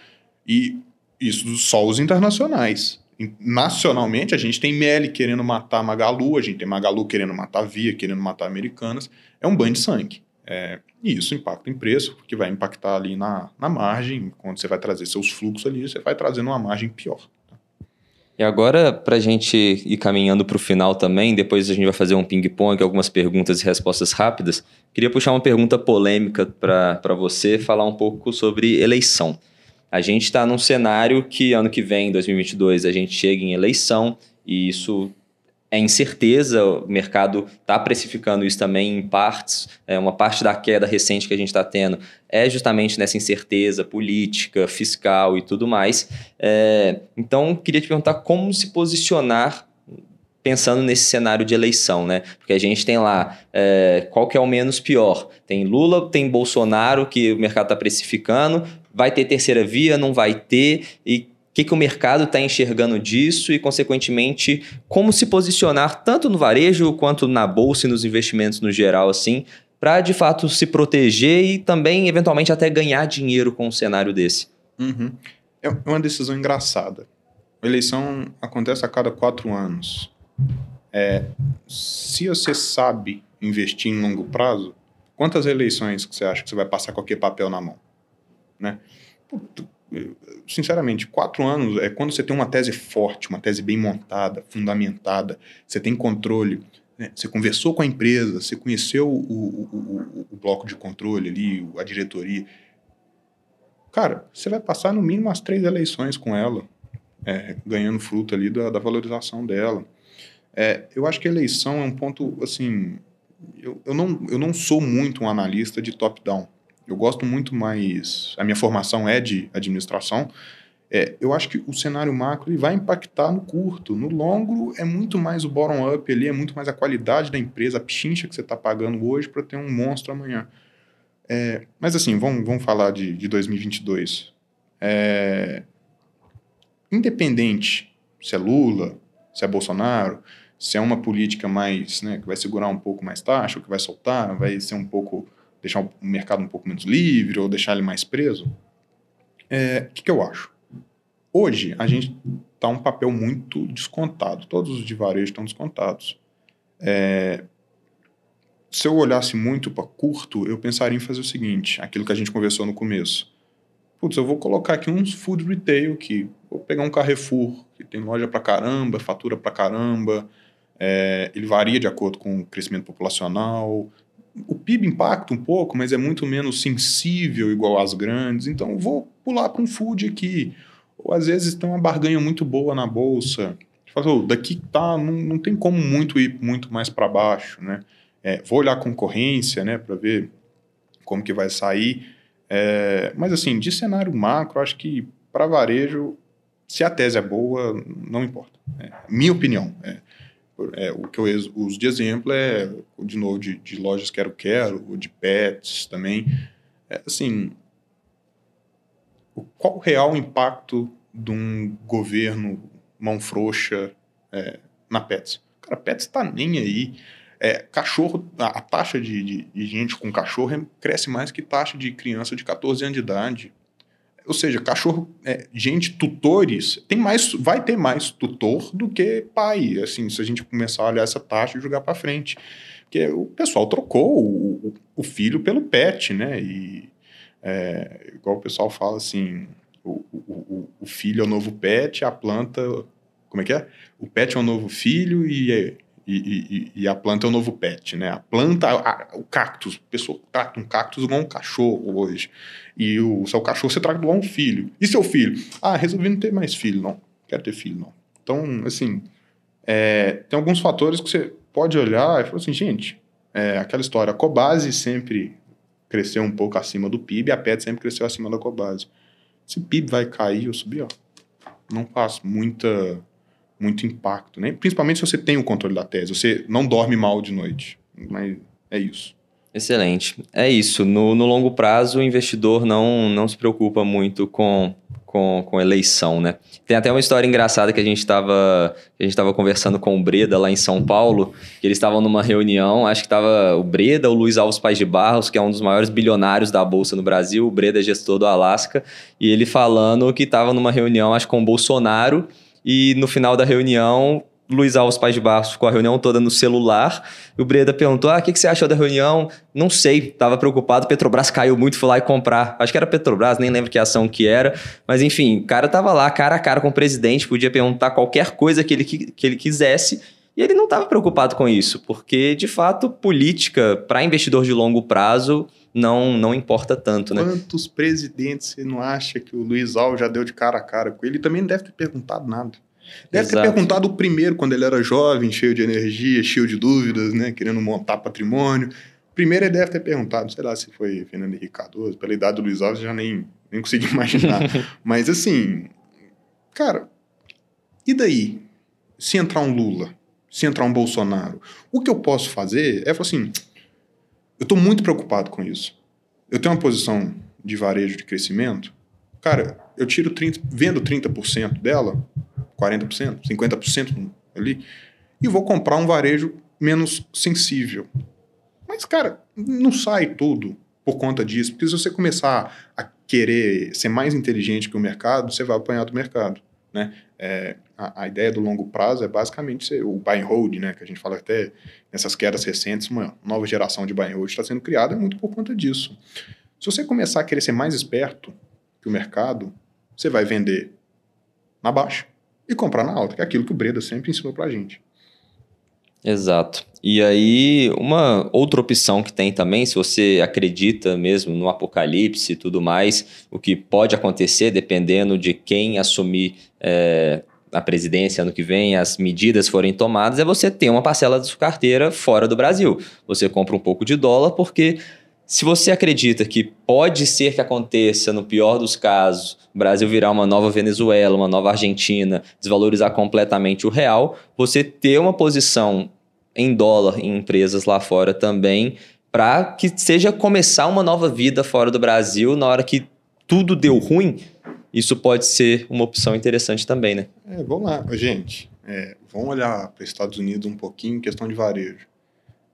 [SPEAKER 2] E isso só os internacionais. Nacionalmente, a gente tem Meli querendo matar Magalu, a gente tem Magalu querendo matar Via, querendo matar Americanas. É um banho de sangue. É, e isso impacta em preço, porque vai impactar ali na, na margem. Quando você vai trazer seus fluxos ali, você vai trazendo uma margem pior.
[SPEAKER 1] E agora, para a gente ir caminhando para o final também, depois a gente vai fazer um ping-pong, algumas perguntas e respostas rápidas. Queria puxar uma pergunta polêmica para você, falar um pouco sobre eleição. A gente está num cenário que ano que vem, 2022, a gente chega em eleição e isso é incerteza, o mercado está precificando isso também em partes. É, uma parte da queda recente que a gente está tendo é justamente nessa incerteza política, fiscal e tudo mais. É, então, queria te perguntar como se posicionar pensando nesse cenário de eleição, né? Porque a gente tem lá é, qual que é o menos pior. Tem Lula, tem Bolsonaro, que o mercado está precificando, vai ter terceira via, não vai ter, e que, que o mercado está enxergando disso e, consequentemente, como se posicionar tanto no varejo quanto na bolsa e nos investimentos no geral, assim, para de fato se proteger e também, eventualmente, até ganhar dinheiro com um cenário desse.
[SPEAKER 2] Uhum. É uma decisão engraçada. A eleição acontece a cada quatro anos. É, se você sabe investir em longo prazo, quantas eleições que você acha que você vai passar qualquer papel na mão? Né? Sinceramente, quatro anos é quando você tem uma tese forte, uma tese bem montada, fundamentada, você tem controle, né? você conversou com a empresa, você conheceu o, o, o, o, bloco de controle ali, a diretoria. Cara, você vai passar no mínimo as três eleições com ela, é, ganhando fruto ali da, da valorização dela. É, eu acho que a eleição é um ponto, assim, eu, eu, não, eu não sou muito um analista de top-down. Eu gosto muito mais. A minha formação é de administração. É, eu acho que o cenário macro ele vai impactar no curto. No longo, é muito mais o bottom-up ali, é muito mais a qualidade da empresa, a pichincha que você está pagando hoje para ter um monstro amanhã. É, mas assim, vamos, vamos falar de, de 2022. É, independente se é Lula, se é Bolsonaro, se é uma política mais, né, que vai segurar um pouco mais taxa, que vai soltar, vai ser um pouco, deixar o mercado um pouco menos livre, ou deixar ele mais preso, o é, que, que eu acho? Hoje, a gente está um papel muito descontado, todos os de varejo estão descontados. É, se eu olhasse muito para curto, eu pensaria em fazer o seguinte, aquilo que a gente conversou no começo. Putz, eu vou colocar aqui uns food retail que vou pegar um Carrefour, que tem loja para caramba, fatura para caramba, é, ele varia de acordo com o crescimento populacional. O PIB impacta um pouco, mas é muito menos sensível igual às grandes. Então, vou pular para um food aqui. Ou às vezes tem uma barganha muito boa na bolsa. Fala, daqui tá, não, não tem como muito ir muito mais para baixo, né? É, vou olhar a concorrência, né, para ver como que vai sair. É, mas assim, de cenário macro, acho que para varejo, se a tese é boa, não importa. É, minha opinião. É, é, o que eu uso de exemplo é, de novo, de, de lojas quero-quero, ou de pets também. É, assim, qual o real impacto de um governo mão frouxa é, na pets? Cara, pets está nem aí. É, cachorro, a, a taxa de, de, de, gente com cachorro cresce mais que taxa de criança de 14 anos de idade. Ou seja, cachorro, é, gente, tutores, tem mais, vai ter mais tutor do que pai. Assim, se a gente começar a olhar essa taxa e jogar para frente. Porque o pessoal trocou o, o, filho pelo pet, né? E é, igual o pessoal fala assim, o, o, o filho é o novo pet, a planta. Como é que é? O pet é o novo filho e e, e, a planta é o novo pet, né? A planta, a, o cactus, a pessoa trata um cactus igual um cachorro hoje. E o seu cachorro você trata igual um filho. E seu filho? Ah, resolvi não ter mais filho, não. Quero ter filho, não. Então, assim, é, tem alguns fatores que você pode olhar e falar assim, gente, é, aquela história, a Cobase sempre cresceu um pouco acima do PIB, a PET sempre cresceu acima da Cobase. Se o PIB vai cair ou subir, ó, não faz muita muito impacto, né? Principalmente se você tem o controle da tese, você não dorme mal de noite. Mas é isso.
[SPEAKER 1] Excelente. É isso. No, no longo prazo, o investidor não, não se preocupa muito com, com, com eleição, né? Tem até uma história engraçada que a gente estava a gente conversando com o Breda lá em São Paulo, que eles estavam numa reunião, acho que estava o Breda, o Luiz Alves Pais de Barros, que é um dos maiores bilionários da bolsa no Brasil, o Breda é gestor do Alasca, e ele falando que estava numa reunião, acho que com o Bolsonaro, e no final da reunião, Luiz Alves Paz de Barros ficou a reunião toda no celular. E o Breda perguntou: Ah, o que, que você achou da reunião? Não sei, estava preocupado. Petrobras caiu muito, foi lá e comprar. Acho que era Petrobras, nem lembro que ação que era. Mas enfim, o cara estava lá, cara a cara com o presidente, podia perguntar qualquer coisa que ele, que ele quisesse. E ele não estava preocupado com isso, porque de fato, política para investidor de longo prazo não, não importa tanto,
[SPEAKER 2] né? Quantos presidentes você não acha que o Luiz Alves já deu de cara a cara com ele? Ele também não deve ter perguntado nada. Deve Exato. ter perguntado o primeiro, quando ele era jovem, cheio de energia, cheio de dúvidas, né? Querendo montar patrimônio. Primeiro ele deve ter perguntado, sei lá se foi Fernando Henrique Cardoso, pela idade do Luiz Alves, já nem, nem consegui imaginar. Mas assim, cara, e daí? Se entrar um Lula, se entrar um Bolsonaro, o que eu posso fazer é falar assim eu estou muito preocupado com isso. Eu tenho uma posição de varejo de crescimento. Cara, eu tiro 30, vendo 30% dela, 40%, 50% ali, e vou comprar um varejo menos sensível. Mas, cara, não sai tudo por conta disso. Porque se você começar a querer ser mais inteligente que o mercado, você vai apanhar do mercado. Né? É, a, a, ideia do longo prazo é basicamente ser o buy and hold, né? que a gente fala até nessas quedas recentes, uma nova geração de buy and hold está sendo criada muito por conta disso. Se você começar a querer ser mais esperto que o mercado, você vai vender na baixa e comprar na alta, que é aquilo que o Breda sempre ensinou para a gente.
[SPEAKER 1] Exato. E aí, uma outra opção que tem também, se você acredita mesmo no apocalipse e tudo mais, o que pode acontecer dependendo de quem assumir é, a presidência ano que vem, as medidas forem tomadas, é você ter uma parcela da sua carteira fora do Brasil. Você compra um pouco de dólar porque Se você acredita que pode ser que aconteça, no pior dos casos, o Brasil virar uma nova Venezuela, uma nova Argentina, desvalorizar completamente o real, você ter uma posição em dólar em empresas lá fora também, para que seja começar uma nova vida fora do Brasil na hora que tudo deu ruim, isso pode ser uma opção interessante também, né?
[SPEAKER 2] É, vamos lá, gente. É, vamos olhar para os Estados Unidos um pouquinho em questão de varejo.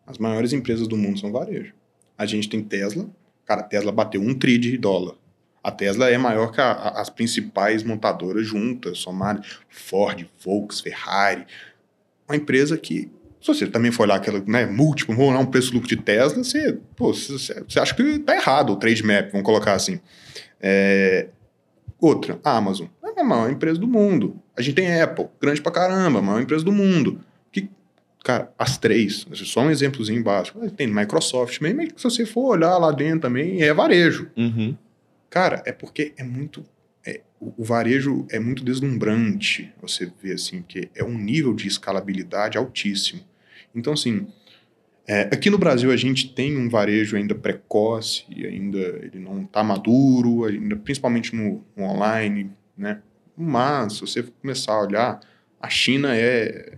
[SPEAKER 2] As maiores empresas do mundo são varejo. A gente tem Tesla. Cara, a Tesla bateu um tri de dólar. A Tesla é maior que a, a, as principais montadoras juntas, somar Ford, Volkswagen, Ferrari. Uma empresa que, se você também for olhar aquela, né, múltiplo, vamos olhar um preço-lucro de Tesla, você, pô, você, você acha que tá errado o trade map, vamos colocar assim. É, outra, a Amazon. É a maior empresa do mundo. A gente tem Apple, grande pra caramba, a maior empresa do mundo. Cara, as três, só um exemplozinho básico. Tem Microsoft mesmo, se você for olhar lá dentro também, é varejo.
[SPEAKER 1] Uhum.
[SPEAKER 2] Cara, é porque é muito. É, o, o, varejo é muito deslumbrante, você vê assim, que é um nível de escalabilidade altíssimo. Então, assim, é, aqui no Brasil a gente tem um varejo ainda precoce, ainda ele não está maduro, ainda, principalmente no, no online, né? Mas, se você começar a olhar, a China é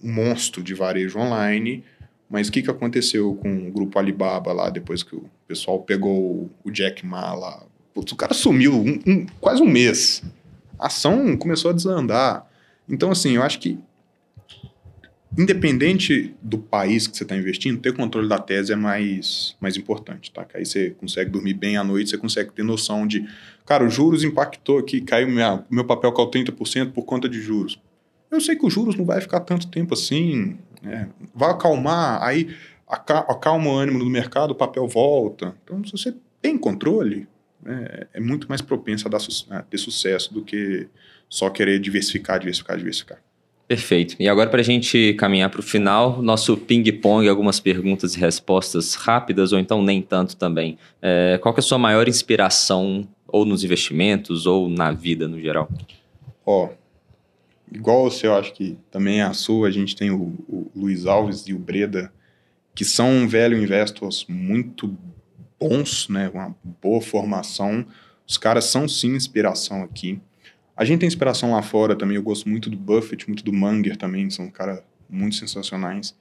[SPEAKER 2] um monstro de varejo online. Mas o que, que aconteceu com o grupo Alibaba lá, depois que o pessoal pegou o Jack Ma lá? Putz, o cara sumiu um, um, quase um mês. A ação começou a desandar. Então, assim, eu acho que, independente do país que você está investindo, ter controle da tese é mais, mais importante, tá? Que aí você consegue dormir bem à noite, você consegue ter noção de, cara, os juros impactou aqui, caiu minha, meu papel caiu 30% por conta de juros. Eu sei que os juros não vai ficar tanto tempo assim, né? vai acalmar, aí acalma o ânimo do mercado, o papel volta. Então, se você tem controle, é, é muito mais propenso a, dar, a ter sucesso do que só querer diversificar, diversificar, diversificar.
[SPEAKER 1] Perfeito. E agora, para a gente caminhar para o final, nosso ping-pong, algumas perguntas e respostas rápidas, ou então nem tanto também. É, qual é a sua maior inspiração, ou nos investimentos, ou na vida no geral?
[SPEAKER 2] Ó, igual você, eu acho que também é a sua, a gente tem o, o Luiz Alves e o Breda, que são velho investors muito bons, né? Uma boa formação. Os caras são sim inspiração aqui. A gente tem inspiração lá fora também. Eu gosto muito do Buffett, muito do Munger também. São caras muito sensacionais.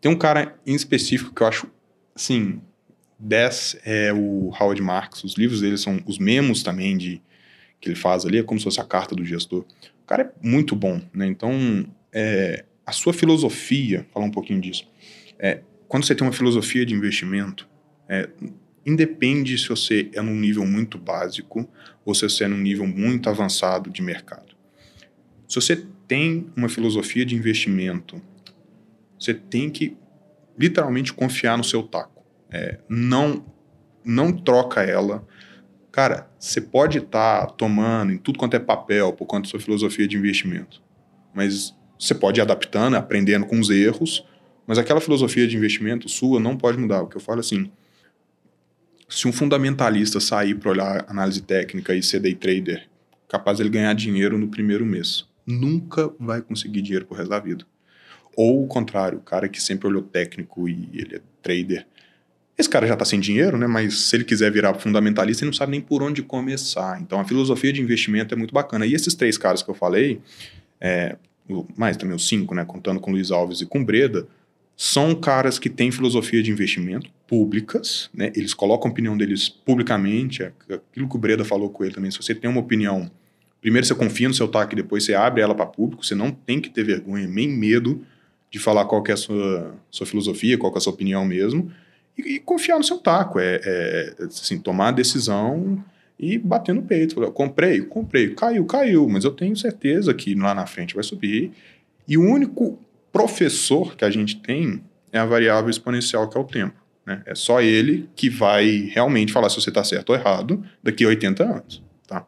[SPEAKER 2] Tem um cara em específico que eu acho, assim, 10 é o Howard Marks. Os livros dele são os memos também de que ele faz ali, é como se fosse a carta do gestor. O cara é muito bom, né? Então, é, a sua filosofia, falar um pouquinho disso, é, quando você tem uma filosofia de investimento, é, independe se você é num nível muito básico ou se você é num nível muito avançado de mercado. Se você tem uma filosofia de investimento, você tem que literalmente confiar no seu taco. É, não, não troca ela Cara, você pode estar tá tomando em tudo quanto é papel por conta da sua filosofia de investimento, mas você pode ir adaptando, aprendendo com os erros, mas aquela filosofia de investimento sua não pode mudar. O que eu falo assim, se um fundamentalista sair para olhar análise técnica e ser day trader, capaz ele ganhar dinheiro no primeiro mês, nunca vai conseguir dinheiro pro resto da vida. Ou o contrário, o cara que sempre olhou técnico e ele é trader, esse cara já está sem dinheiro, né? Mas se ele quiser virar fundamentalista, ele não sabe nem por onde começar. Então a filosofia de investimento é muito bacana. E esses três caras que eu falei, é, mais também os cinco, né? Contando com Luiz Alves e com Breda, são caras que têm filosofia de investimento públicas, né? Eles colocam a opinião deles publicamente. É aquilo que o Breda falou com ele também. Se você tem uma opinião, primeiro você confia no seu TAC, depois você abre ela para público. Você não tem que ter vergonha nem medo de falar qual é a sua, sua filosofia, qual é a sua opinião mesmo e, e confiar no seu taco. É, é, assim, tomar a decisão e bater no peito. Falar, comprei, comprei, caiu, caiu, mas eu tenho certeza que lá na frente vai subir. E o único professor que a gente tem é a variável exponencial, que é o tempo. Né? É só ele que vai realmente falar se você está certo ou errado daqui a 80 anos. Tá?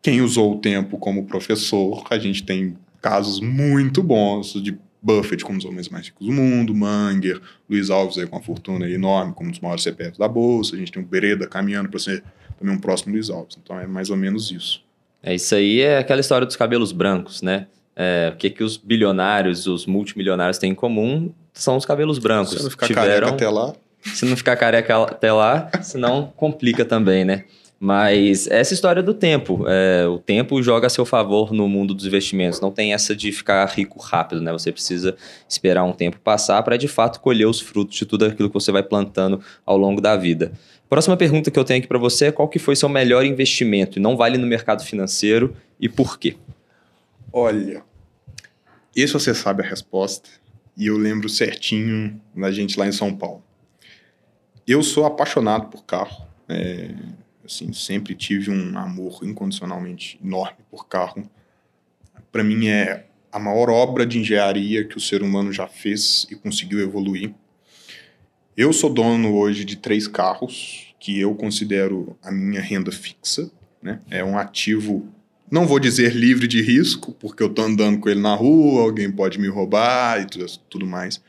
[SPEAKER 2] Quem usou o tempo como professor, a gente tem casos muito bons de Buffett como um dos homens mais ricos do mundo, Manger, Luiz Alves aí com uma fortuna enorme, como um dos maiores CPFs da Bolsa, a gente tem o Bereda caminhando para ser também um próximo Luiz Alves. Então é mais ou menos isso.
[SPEAKER 1] É, isso aí é aquela história dos cabelos brancos, né? É, o que, que os bilionários, os multimilionários têm em comum são os cabelos brancos.
[SPEAKER 2] Se não ficar Tiveram... até lá.
[SPEAKER 1] Se não ficar careca até lá, senão complica também, né? Mas essa história do tempo, é, o tempo joga a seu favor no mundo dos investimentos. Não tem essa de ficar rico rápido, né? Você precisa esperar um tempo passar para de fato colher os frutos de tudo aquilo que você vai plantando ao longo da vida. Próxima pergunta que eu tenho aqui para você é qual que foi seu melhor investimento? E não vale no mercado financeiro e por quê?
[SPEAKER 2] Olha, esse você sabe a resposta e eu lembro certinho da gente lá em São Paulo. Eu sou apaixonado por carro. É, assim, sempre tive um amor incondicionalmente enorme por carro. Para mim é a maior obra de engenharia que o ser humano já fez e conseguiu evoluir. Eu sou dono hoje de três carros que eu considero a minha renda fixa. Né? É um ativo, não vou dizer livre de risco, porque eu estou andando com ele na rua, alguém pode me roubar e tudo, tudo mais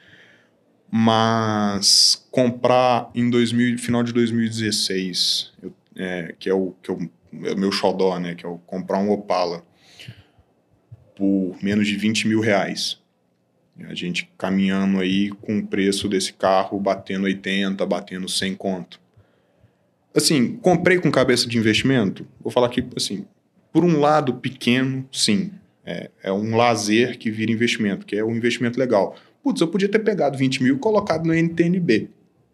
[SPEAKER 2] mas comprar em 2000, final de 2016, eu, é, que é o que eu, é o meu xodó, né, que é o comprar um Opala por menos de 20 mil reais. A gente caminhando aí com o preço desse carro batendo 80, batendo 100 conto. Assim, comprei com cabeça de investimento? Vou falar aqui, assim, por um lado pequeno, sim. É, é um lazer que vira investimento, que é um investimento legal. Putz, eu podia ter pegado 20 mil e colocado no NTNB.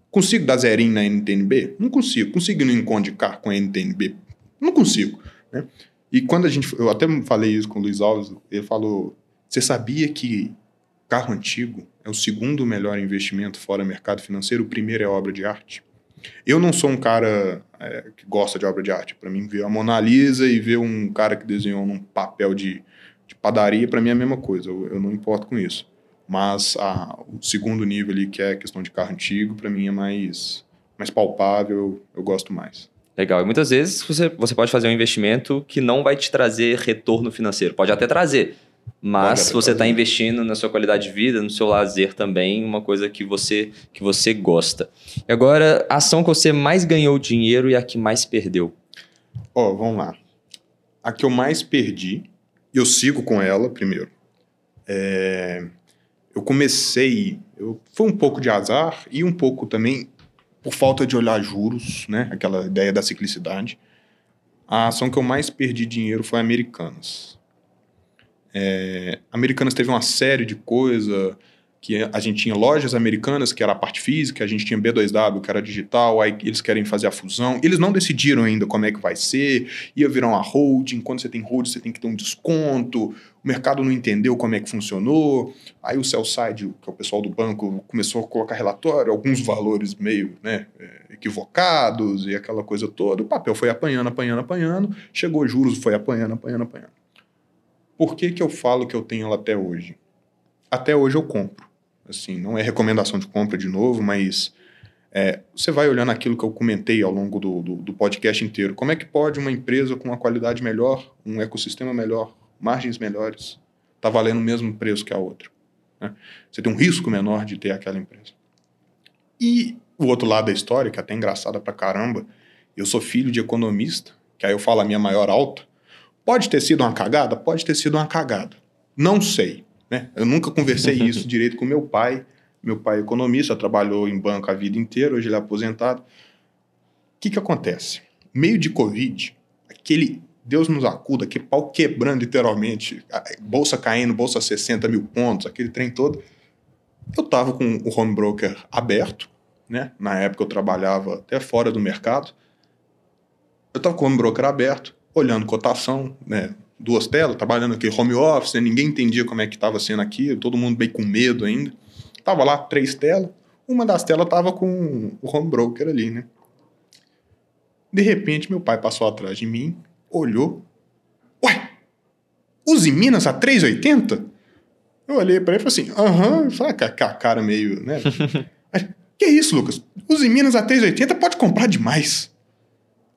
[SPEAKER 2] Consigo dar zerinho na NTNB? Não consigo. Consigo ir no Enconde Car com a NTNB? Não consigo. Né? E quando a gente. Eu até falei isso com o Luiz Alves, ele falou: você sabia que carro antigo é o segundo melhor investimento fora mercado financeiro? O primeiro é obra de arte? Eu não sou um cara é, que gosta de obra de arte. Para mim, ver a Mona Lisa e ver um cara que desenhou num papel de, de padaria, para mim é a mesma coisa. Eu, eu não importo com isso. Mas a, o segundo nível ali, que é a questão de carro antigo, para mim é mais, mais palpável, eu gosto mais.
[SPEAKER 1] Legal. E muitas vezes você, você pode fazer um investimento que não vai te trazer retorno financeiro. Pode até trazer, mas você está investindo na sua qualidade de vida, no seu lazer também, uma coisa que você, que você gosta. E agora, a ação que você mais ganhou dinheiro e a que mais perdeu?
[SPEAKER 2] Ó, oh, vamos lá. A que eu mais perdi, eu sigo com ela primeiro. É, eu comecei, eu, foi um pouco de azar e um pouco também por falta de olhar juros, né? Aquela ideia da ciclicidade. A ação que eu mais perdi dinheiro foi Americanas. É, Americanas teve uma série de coisas que a gente tinha lojas americanas, que era a parte física, a gente tinha B2W, que era digital, aí eles querem fazer a fusão. Eles não decidiram ainda como é que vai ser, ia virar uma holding, quando você tem holding você tem que ter um desconto, o mercado não entendeu como é que funcionou, aí o sell-side, que é o pessoal do banco, começou a colocar relatório, alguns valores meio né, é, equivocados e aquela coisa toda, o papel foi apanhando, apanhando, apanhando, chegou juros, foi apanhando, apanhando, apanhando. Por que, que eu falo que eu tenho ela até hoje? Até hoje eu compro assim, não é recomendação de compra de novo, mas é, você vai olhando aquilo que eu comentei ao longo do, do, do, podcast inteiro. Como é que pode uma empresa com uma qualidade melhor, um ecossistema melhor, margens melhores, tá valendo o mesmo preço que a outra? Né? Você tem um risco menor de ter aquela empresa. E o outro lado da história, que é até engraçada pra caramba, eu sou filho de economista, que aí eu falo a minha maior alta. Pode ter sido uma cagada? Pode ter sido uma cagada. Não sei. Né? Eu nunca conversei isso direito com meu pai. Meu pai é economista, trabalhou em banco a vida inteira, hoje ele é aposentado. O que, que acontece? Meio de Covid, aquele Deus nos acuda, aquele pau quebrando literalmente, bolsa caindo, bolsa 60 mil pontos, aquele trem todo. Eu estava com o home broker aberto, né? Na época eu trabalhava até fora do mercado. Eu estava com o home broker aberto, olhando cotação, né? duas telas, trabalhando aqui home office, né? ninguém entendia como é que estava sendo aqui, todo mundo bem com medo ainda. Tava lá três telas, uma das telas tava com o home broker ali, né? De repente, meu pai passou atrás de mim, olhou. Ué, os em Minas a 3,80? Eu olhei para ele e falei assim, aham, falei com a cara meio, né? que isso, Lucas? Os em Minas a 3,80 pode comprar demais.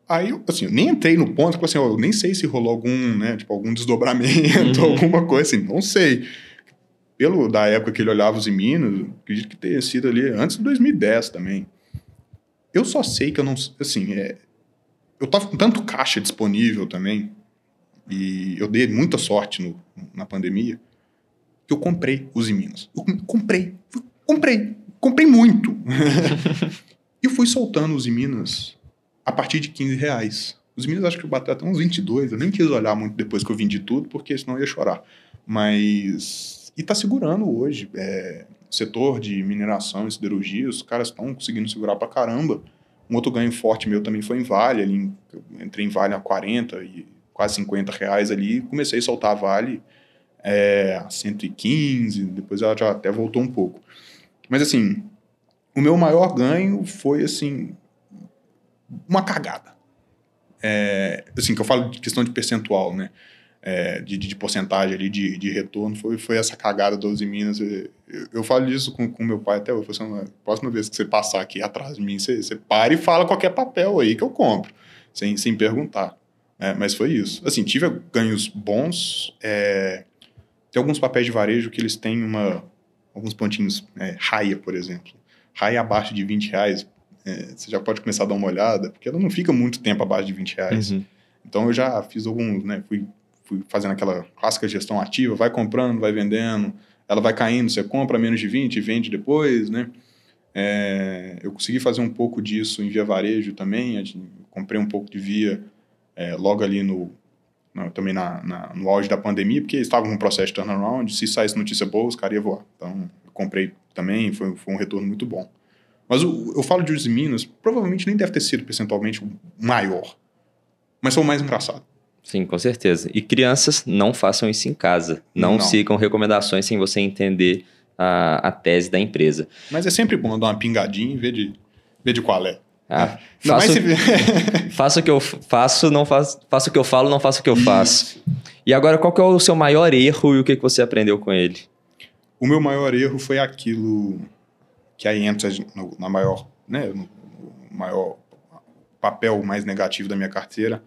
[SPEAKER 2] Aí, assim, eu nem entrei no ponto, assim, eu nem sei se rolou algum, né, tipo, algum desdobramento, uhum. alguma coisa assim, não sei. Pelo, da época que ele olhava os Minas, acredito que tenha sido ali antes de 2010 também. Eu só sei que eu não, assim, é, eu tava com tanto caixa disponível também, e eu dei muita sorte no, na pandemia, que eu comprei os Minas. Eu comprei, comprei, comprei muito. E fui soltando os Minas a partir de 15 reais. Os Minas acho que bateu até uns 22. Eu nem quis olhar muito depois que eu vendi tudo, porque senão eu ia chorar. Mas. E tá segurando hoje. É, setor de mineração e siderurgia, os caras estão conseguindo segurar pra caramba. Um outro ganho forte meu também foi em Vale. Ali, entrei em Vale a 40 e quase 50 reais ali. Comecei a soltar Vale é, a 115, depois ela já até voltou um pouco. Mas assim, o meu maior ganho foi assim uma cagada. É, assim, que eu falo de questão de percentual, né? É, de, de, porcentagem ali de, de retorno, foi, foi essa cagada 12 Minas. Eu, eu falo disso com, com meu pai até hoje. Assim, a próxima vez que você passar aqui atrás de mim, você, você para e fala qualquer papel aí que eu compro, sem, sem perguntar. É, mas foi isso. Assim, tive ganhos bons. É, tem alguns papéis de varejo que eles têm uma, alguns pontinhos, é, raia, por exemplo. Raia abaixo de 20 reais, é, você já pode começar a dar uma olhada, porque ela não fica muito tempo abaixo de 20 reais. Uhum. Então eu já fiz alguns, né? Fui, fui fazendo aquela clássica gestão ativa, vai comprando, vai vendendo, ela vai caindo, você compra menos de 20 e vende depois, né? É, eu consegui fazer um pouco disso em via varejo também, comprei um pouco de via é, logo ali no, também na, na, no auge da pandemia, porque estava com um processo de turnaround, se saísse notícia boa, os caras iam voar. Então, eu comprei também, foi, foi um retorno muito bom. Mas o, eu falo de Uzi Minas, provavelmente nem deve ter sido percentualmente maior, mas foi o mais engraçado.
[SPEAKER 1] Sim, com certeza. E crianças, não façam isso em casa. Não, não. sigam recomendações sem você entender a, a tese da empresa.
[SPEAKER 2] Mas é sempre bom dar uma pingadinha e ver de, ver de qual é.
[SPEAKER 1] Ah, faço, se... faço o que eu faço, não faço, faço o que eu falo, não faço o que eu faço. E agora, qual que é o seu maior erro e o que, que você aprendeu com ele?
[SPEAKER 2] O meu maior erro foi aquilo que aí entra no, na maior, né, no maior papel mais negativo da minha carteira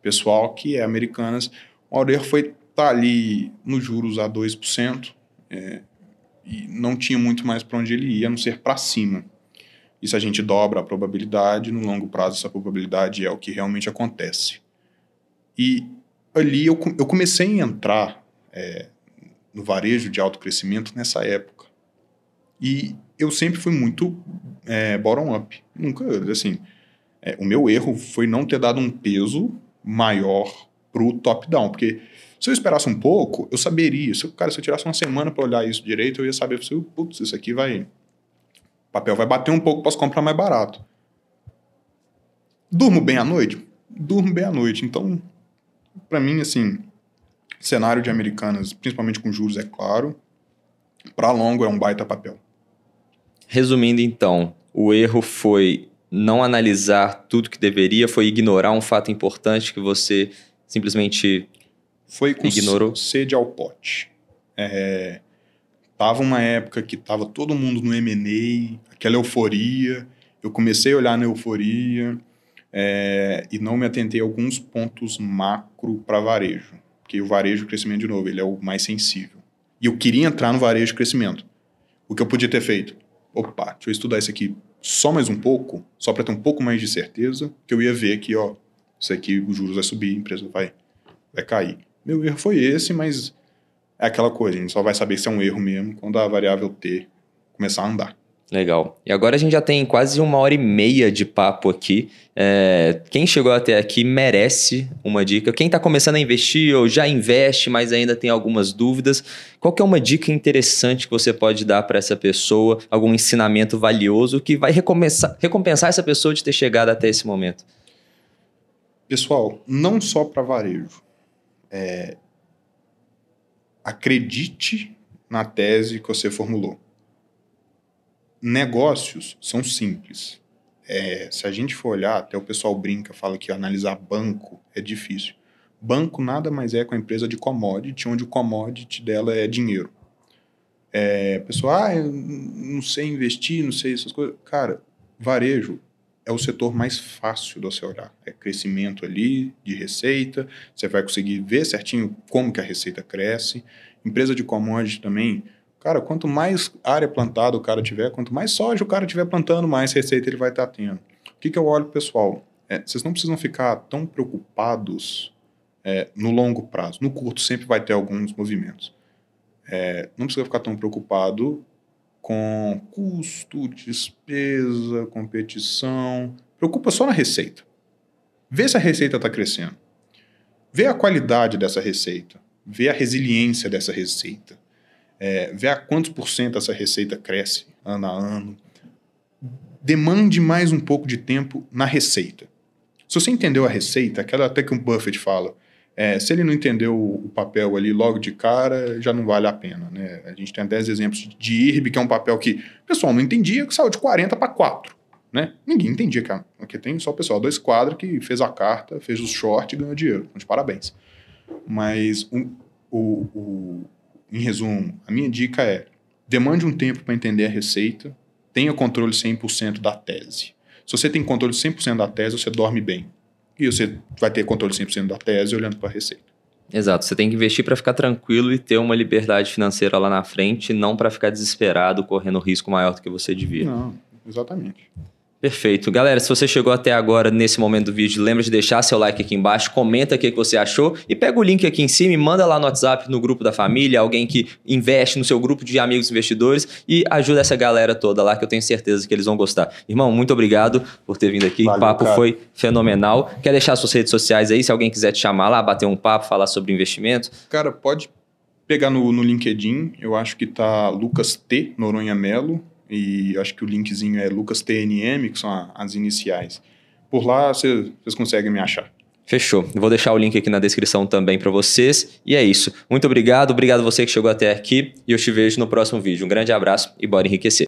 [SPEAKER 2] pessoal, que é Americanas. O erro foi tá ali nos juros a 2%, é, e não tinha muito mais para onde ele ia, a não ser para cima. E se a gente dobra a probabilidade, no longo prazo essa probabilidade é o que realmente acontece. E ali eu, eu comecei a entrar é, no varejo de alto crescimento nessa época. E eu sempre fui muito é, bottom-up. Nunca, assim, é, o meu erro foi não ter dado um peso maior pro top-down, porque se eu esperasse um pouco, eu saberia. Se, cara, se eu tirasse uma semana para olhar isso direito, eu ia saber, putz, isso aqui vai o papel vai bater um pouco, posso comprar mais barato. Durmo bem à noite? Durmo bem à noite. Então, para mim, assim, cenário de americanas, principalmente com juros, é claro. Para longo é um baita papel.
[SPEAKER 1] Resumindo, então, o erro foi não analisar tudo que deveria, foi ignorar um fato importante que você simplesmente
[SPEAKER 2] foi com
[SPEAKER 1] ignorou.
[SPEAKER 2] sede ao pote. É, Tava uma época que tava todo mundo no M&A, aquela euforia. Eu comecei a olhar na euforia é, e não me atentei a alguns pontos macro para varejo. Porque o varejo crescimento, de novo, ele é o mais sensível. E eu queria entrar no varejo crescimento. O que eu podia ter feito? Opa, deixa eu estudar isso aqui só mais um pouco, só para ter um pouco mais de certeza, que eu ia ver que, ó, isso aqui, os juros vai subir, a empresa vai, vai cair. Meu erro foi esse, mas é aquela coisa, a gente só vai saber se é um erro mesmo quando a variável T começar a andar.
[SPEAKER 1] Legal. E agora a gente já tem quase uma hora e meia de papo aqui. É, quem chegou até aqui merece uma dica. Quem está começando a investir ou já investe, mas ainda tem algumas dúvidas, qual é uma dica interessante que você pode dar para essa pessoa? Algum ensinamento valioso que vai recompensar, essa pessoa de ter chegado até esse momento?
[SPEAKER 2] Pessoal, não só para varejo. É, acredite na tese que você formulou. Negócios são simples. É, se a gente for olhar, até o pessoal brinca, fala que analisar banco é difícil. Banco nada mais é com a empresa de commodity, onde o commodity dela é dinheiro. É, pessoal, ah, não sei investir, não sei essas coisas. Cara, varejo é o setor mais fácil de você olhar. É crescimento ali de receita, você vai conseguir ver certinho como que a receita cresce. Empresa de commodity também, cara, quanto mais área plantada o cara tiver, quanto mais soja o cara tiver plantando, mais receita ele vai estar tendo. O que, que eu olho, pessoal? É, vocês não precisam ficar tão preocupados é, no longo prazo. No curto sempre vai ter alguns movimentos. É, não precisa ficar tão preocupado com custo, despesa, competição. Preocupa só na receita. Vê se a receita está crescendo. Vê a qualidade dessa receita. Vê a resiliência dessa receita. É, vê a quantos por cento essa receita cresce ano a ano. Demande mais um pouco de tempo na receita. Se você entendeu a receita, aquela até que o Buffett fala, é, se ele não entendeu o papel ali logo de cara, já não vale a pena. Né? A gente tem 10 exemplos de IRB, que é um papel que o pessoal não entendia, que saiu de 40 para 4. Né? Ninguém entendia, cara. Aqui tem só o pessoal do esquadra que fez a carta, fez o short e ganhou dinheiro. Então, de parabéns. Mas, o, o, em resumo, a minha dica é: demande um tempo para entender a receita, tenha controle 100% da tese. Se você tem controle 100% da tese, você dorme bem. E você vai ter controle 100% da tese olhando para a receita.
[SPEAKER 1] Exato, você tem que investir para ficar tranquilo e ter uma liberdade financeira lá na frente, não para ficar desesperado, correndo risco maior do que você devia.
[SPEAKER 2] Não, exatamente.
[SPEAKER 1] Perfeito. Galera, se você chegou até agora nesse momento do vídeo, lembra de deixar seu like aqui embaixo, comenta o que você achou e pega o link aqui em cima e manda lá no WhatsApp, no grupo da família, alguém que investe no seu grupo de amigos investidores e ajuda essa galera toda lá que eu tenho certeza que eles vão gostar. Irmão, muito obrigado por ter vindo aqui. Valeu, o papo cara. foi fenomenal. Quer deixar suas redes sociais aí, se alguém quiser te chamar lá, bater um papo, falar sobre investimento?
[SPEAKER 2] Cara, pode pegar no, no LinkedIn, eu acho que tá Lucas T. Noronha Melo e acho que o linkzinho é Lucas TNM, que são as iniciais. Por lá vocês conseguem me achar.
[SPEAKER 1] Fechou. Vou deixar o link aqui na descrição também para vocês. E é isso. Muito obrigado. Obrigado você que chegou até aqui. E eu te vejo no próximo vídeo. Um grande abraço e bora enriquecer.